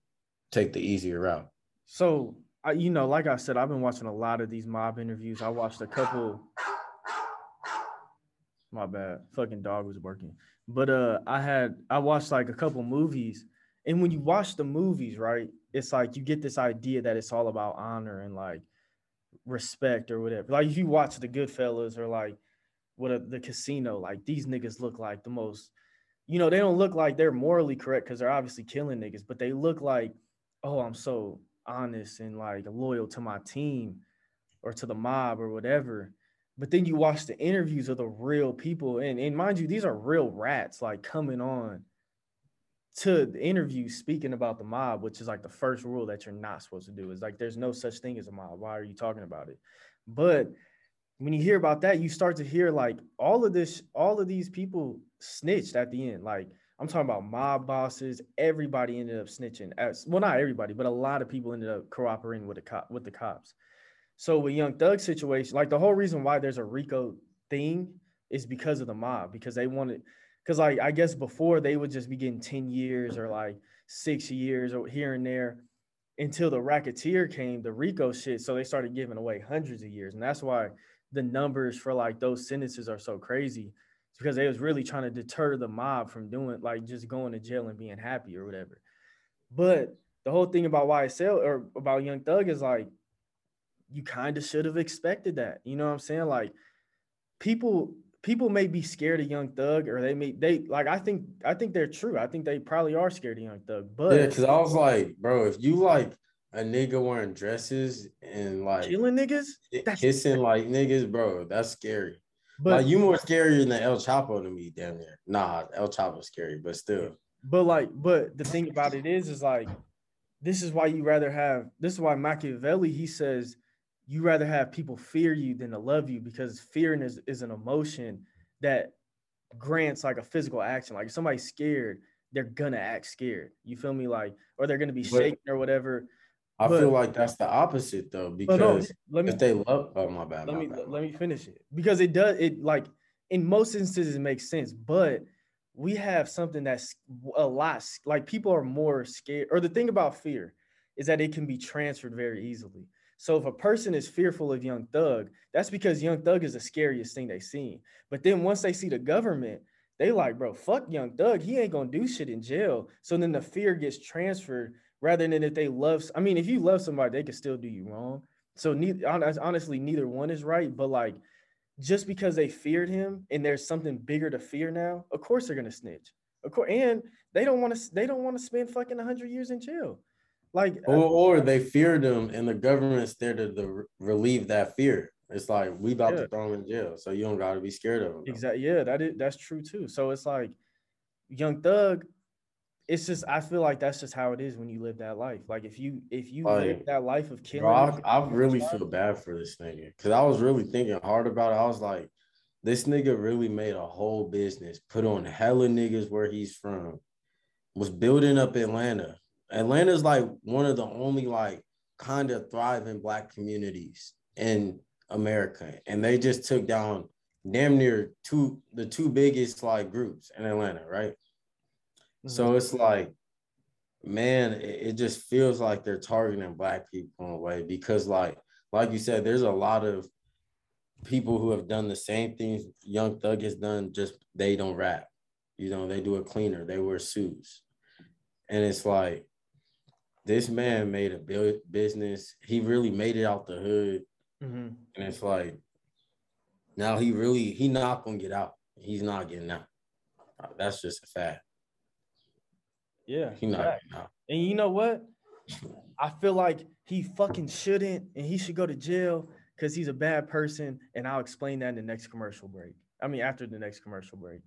C: take the easier route?
B: So I, you know, like I said, I've been watching a lot of these mob interviews. I watched a couple. My bad, fucking dog was working. But uh, I had I watched like a couple movies, and when you watch the movies, right, it's like you get this idea that it's all about honor and like respect or whatever. Like if you watch the Goodfellas or like what a, the casino, like these niggas look like the most. You know, they don't look like they're morally correct because they're obviously killing niggas, but they look like, oh, I'm so honest and like loyal to my team or to the mob or whatever. But then you watch the interviews of the real people, and, and mind you, these are real rats like coming on to the interview speaking about the mob, which is like the first rule that you're not supposed to do. Is like there's no such thing as a mob. Why are you talking about it? But when you hear about that, you start to hear like all of this, all of these people snitched at the end. Like I'm talking about mob bosses. Everybody ended up snitching. As well, not everybody, but a lot of people ended up cooperating with the cop with the cops. So with Young Thug situation, like the whole reason why there's a RICO thing is because of the mob, because they wanted, because like I guess before they would just be getting 10 years or like six years or here and there until the racketeer came, the RICO shit. So they started giving away hundreds of years. And that's why the numbers for like those sentences are so crazy because they was really trying to deter the mob from doing like just going to jail and being happy or whatever. But the whole thing about YSL or about Young Thug is like you kind of should have expected that. You know what I'm saying? Like people people may be scared of Young Thug or they may they like I think I think they're true. I think they probably are scared of Young Thug. But
C: yeah, because I was like, bro, if you like a nigga wearing dresses and like
B: killing niggas,
C: that's kissing like niggas, bro, that's scary. But like you more scarier than El Chapo to me, damn near. Nah, El Chapo's scary, but still.
B: But like, but the thing about it is, is like, this is why you rather have. This is why Machiavelli he says you rather have people fear you than to love you because fearing is, is an emotion that grants like a physical action. Like if somebody's scared, they're gonna act scared. You feel me? Like, or they're gonna be shaking or whatever.
C: I but, feel like that's the opposite though, because no, let me, if they love, oh my bad.
B: Let
C: my
B: me
C: bad.
B: let me finish it because it does it like in most instances it makes sense, but we have something that's a lot like people are more scared. Or the thing about fear is that it can be transferred very easily. So if a person is fearful of Young Thug, that's because Young Thug is the scariest thing they've seen. But then once they see the government, they like, bro, fuck Young Thug. He ain't gonna do shit in jail. So then the fear gets transferred rather than if they love. I mean, if you love somebody, they can still do you wrong. So neither, honestly, neither one is right. But like, just because they feared him and there's something bigger to fear now, of course they're gonna snitch. Of course, and they don't want to. They don't want to spend fucking hundred years in jail. Like,
C: or, uh, or they feared him, and the government's there to, to relieve that fear. It's like we about yeah. to throw him in jail, so you don't got to be scared of him.
B: Exactly. Yeah, that is that's true too. So it's like, Young Thug it's just I feel like that's just how it is when you live that life. Like if you if you like, live that life of killing,
C: bro, I, I really feel bad for this nigga because I was really thinking hard about it. I was like, this nigga really made a whole business, put on hella niggas where he's from, was building up Atlanta. Atlanta's like one of the only like kind of thriving black communities in America, and they just took down damn near two the two biggest like groups in Atlanta, right? So mm-hmm. it's like, man, it, it just feels like they're targeting black people in a way because, like, like you said, there's a lot of people who have done the same things Young Thug has done, just they don't rap. You know, they do a cleaner, they wear suits. And it's like, this man made a business. He really made it out the hood. Mm-hmm. And it's like, now he really, he not gonna get out. He's not getting out. That's just a fact.
B: Yeah. He not, getting out. And you know what? I feel like he fucking shouldn't and he should go to jail because he's a bad person. And I'll explain that in the next commercial break. I mean, after the next commercial break.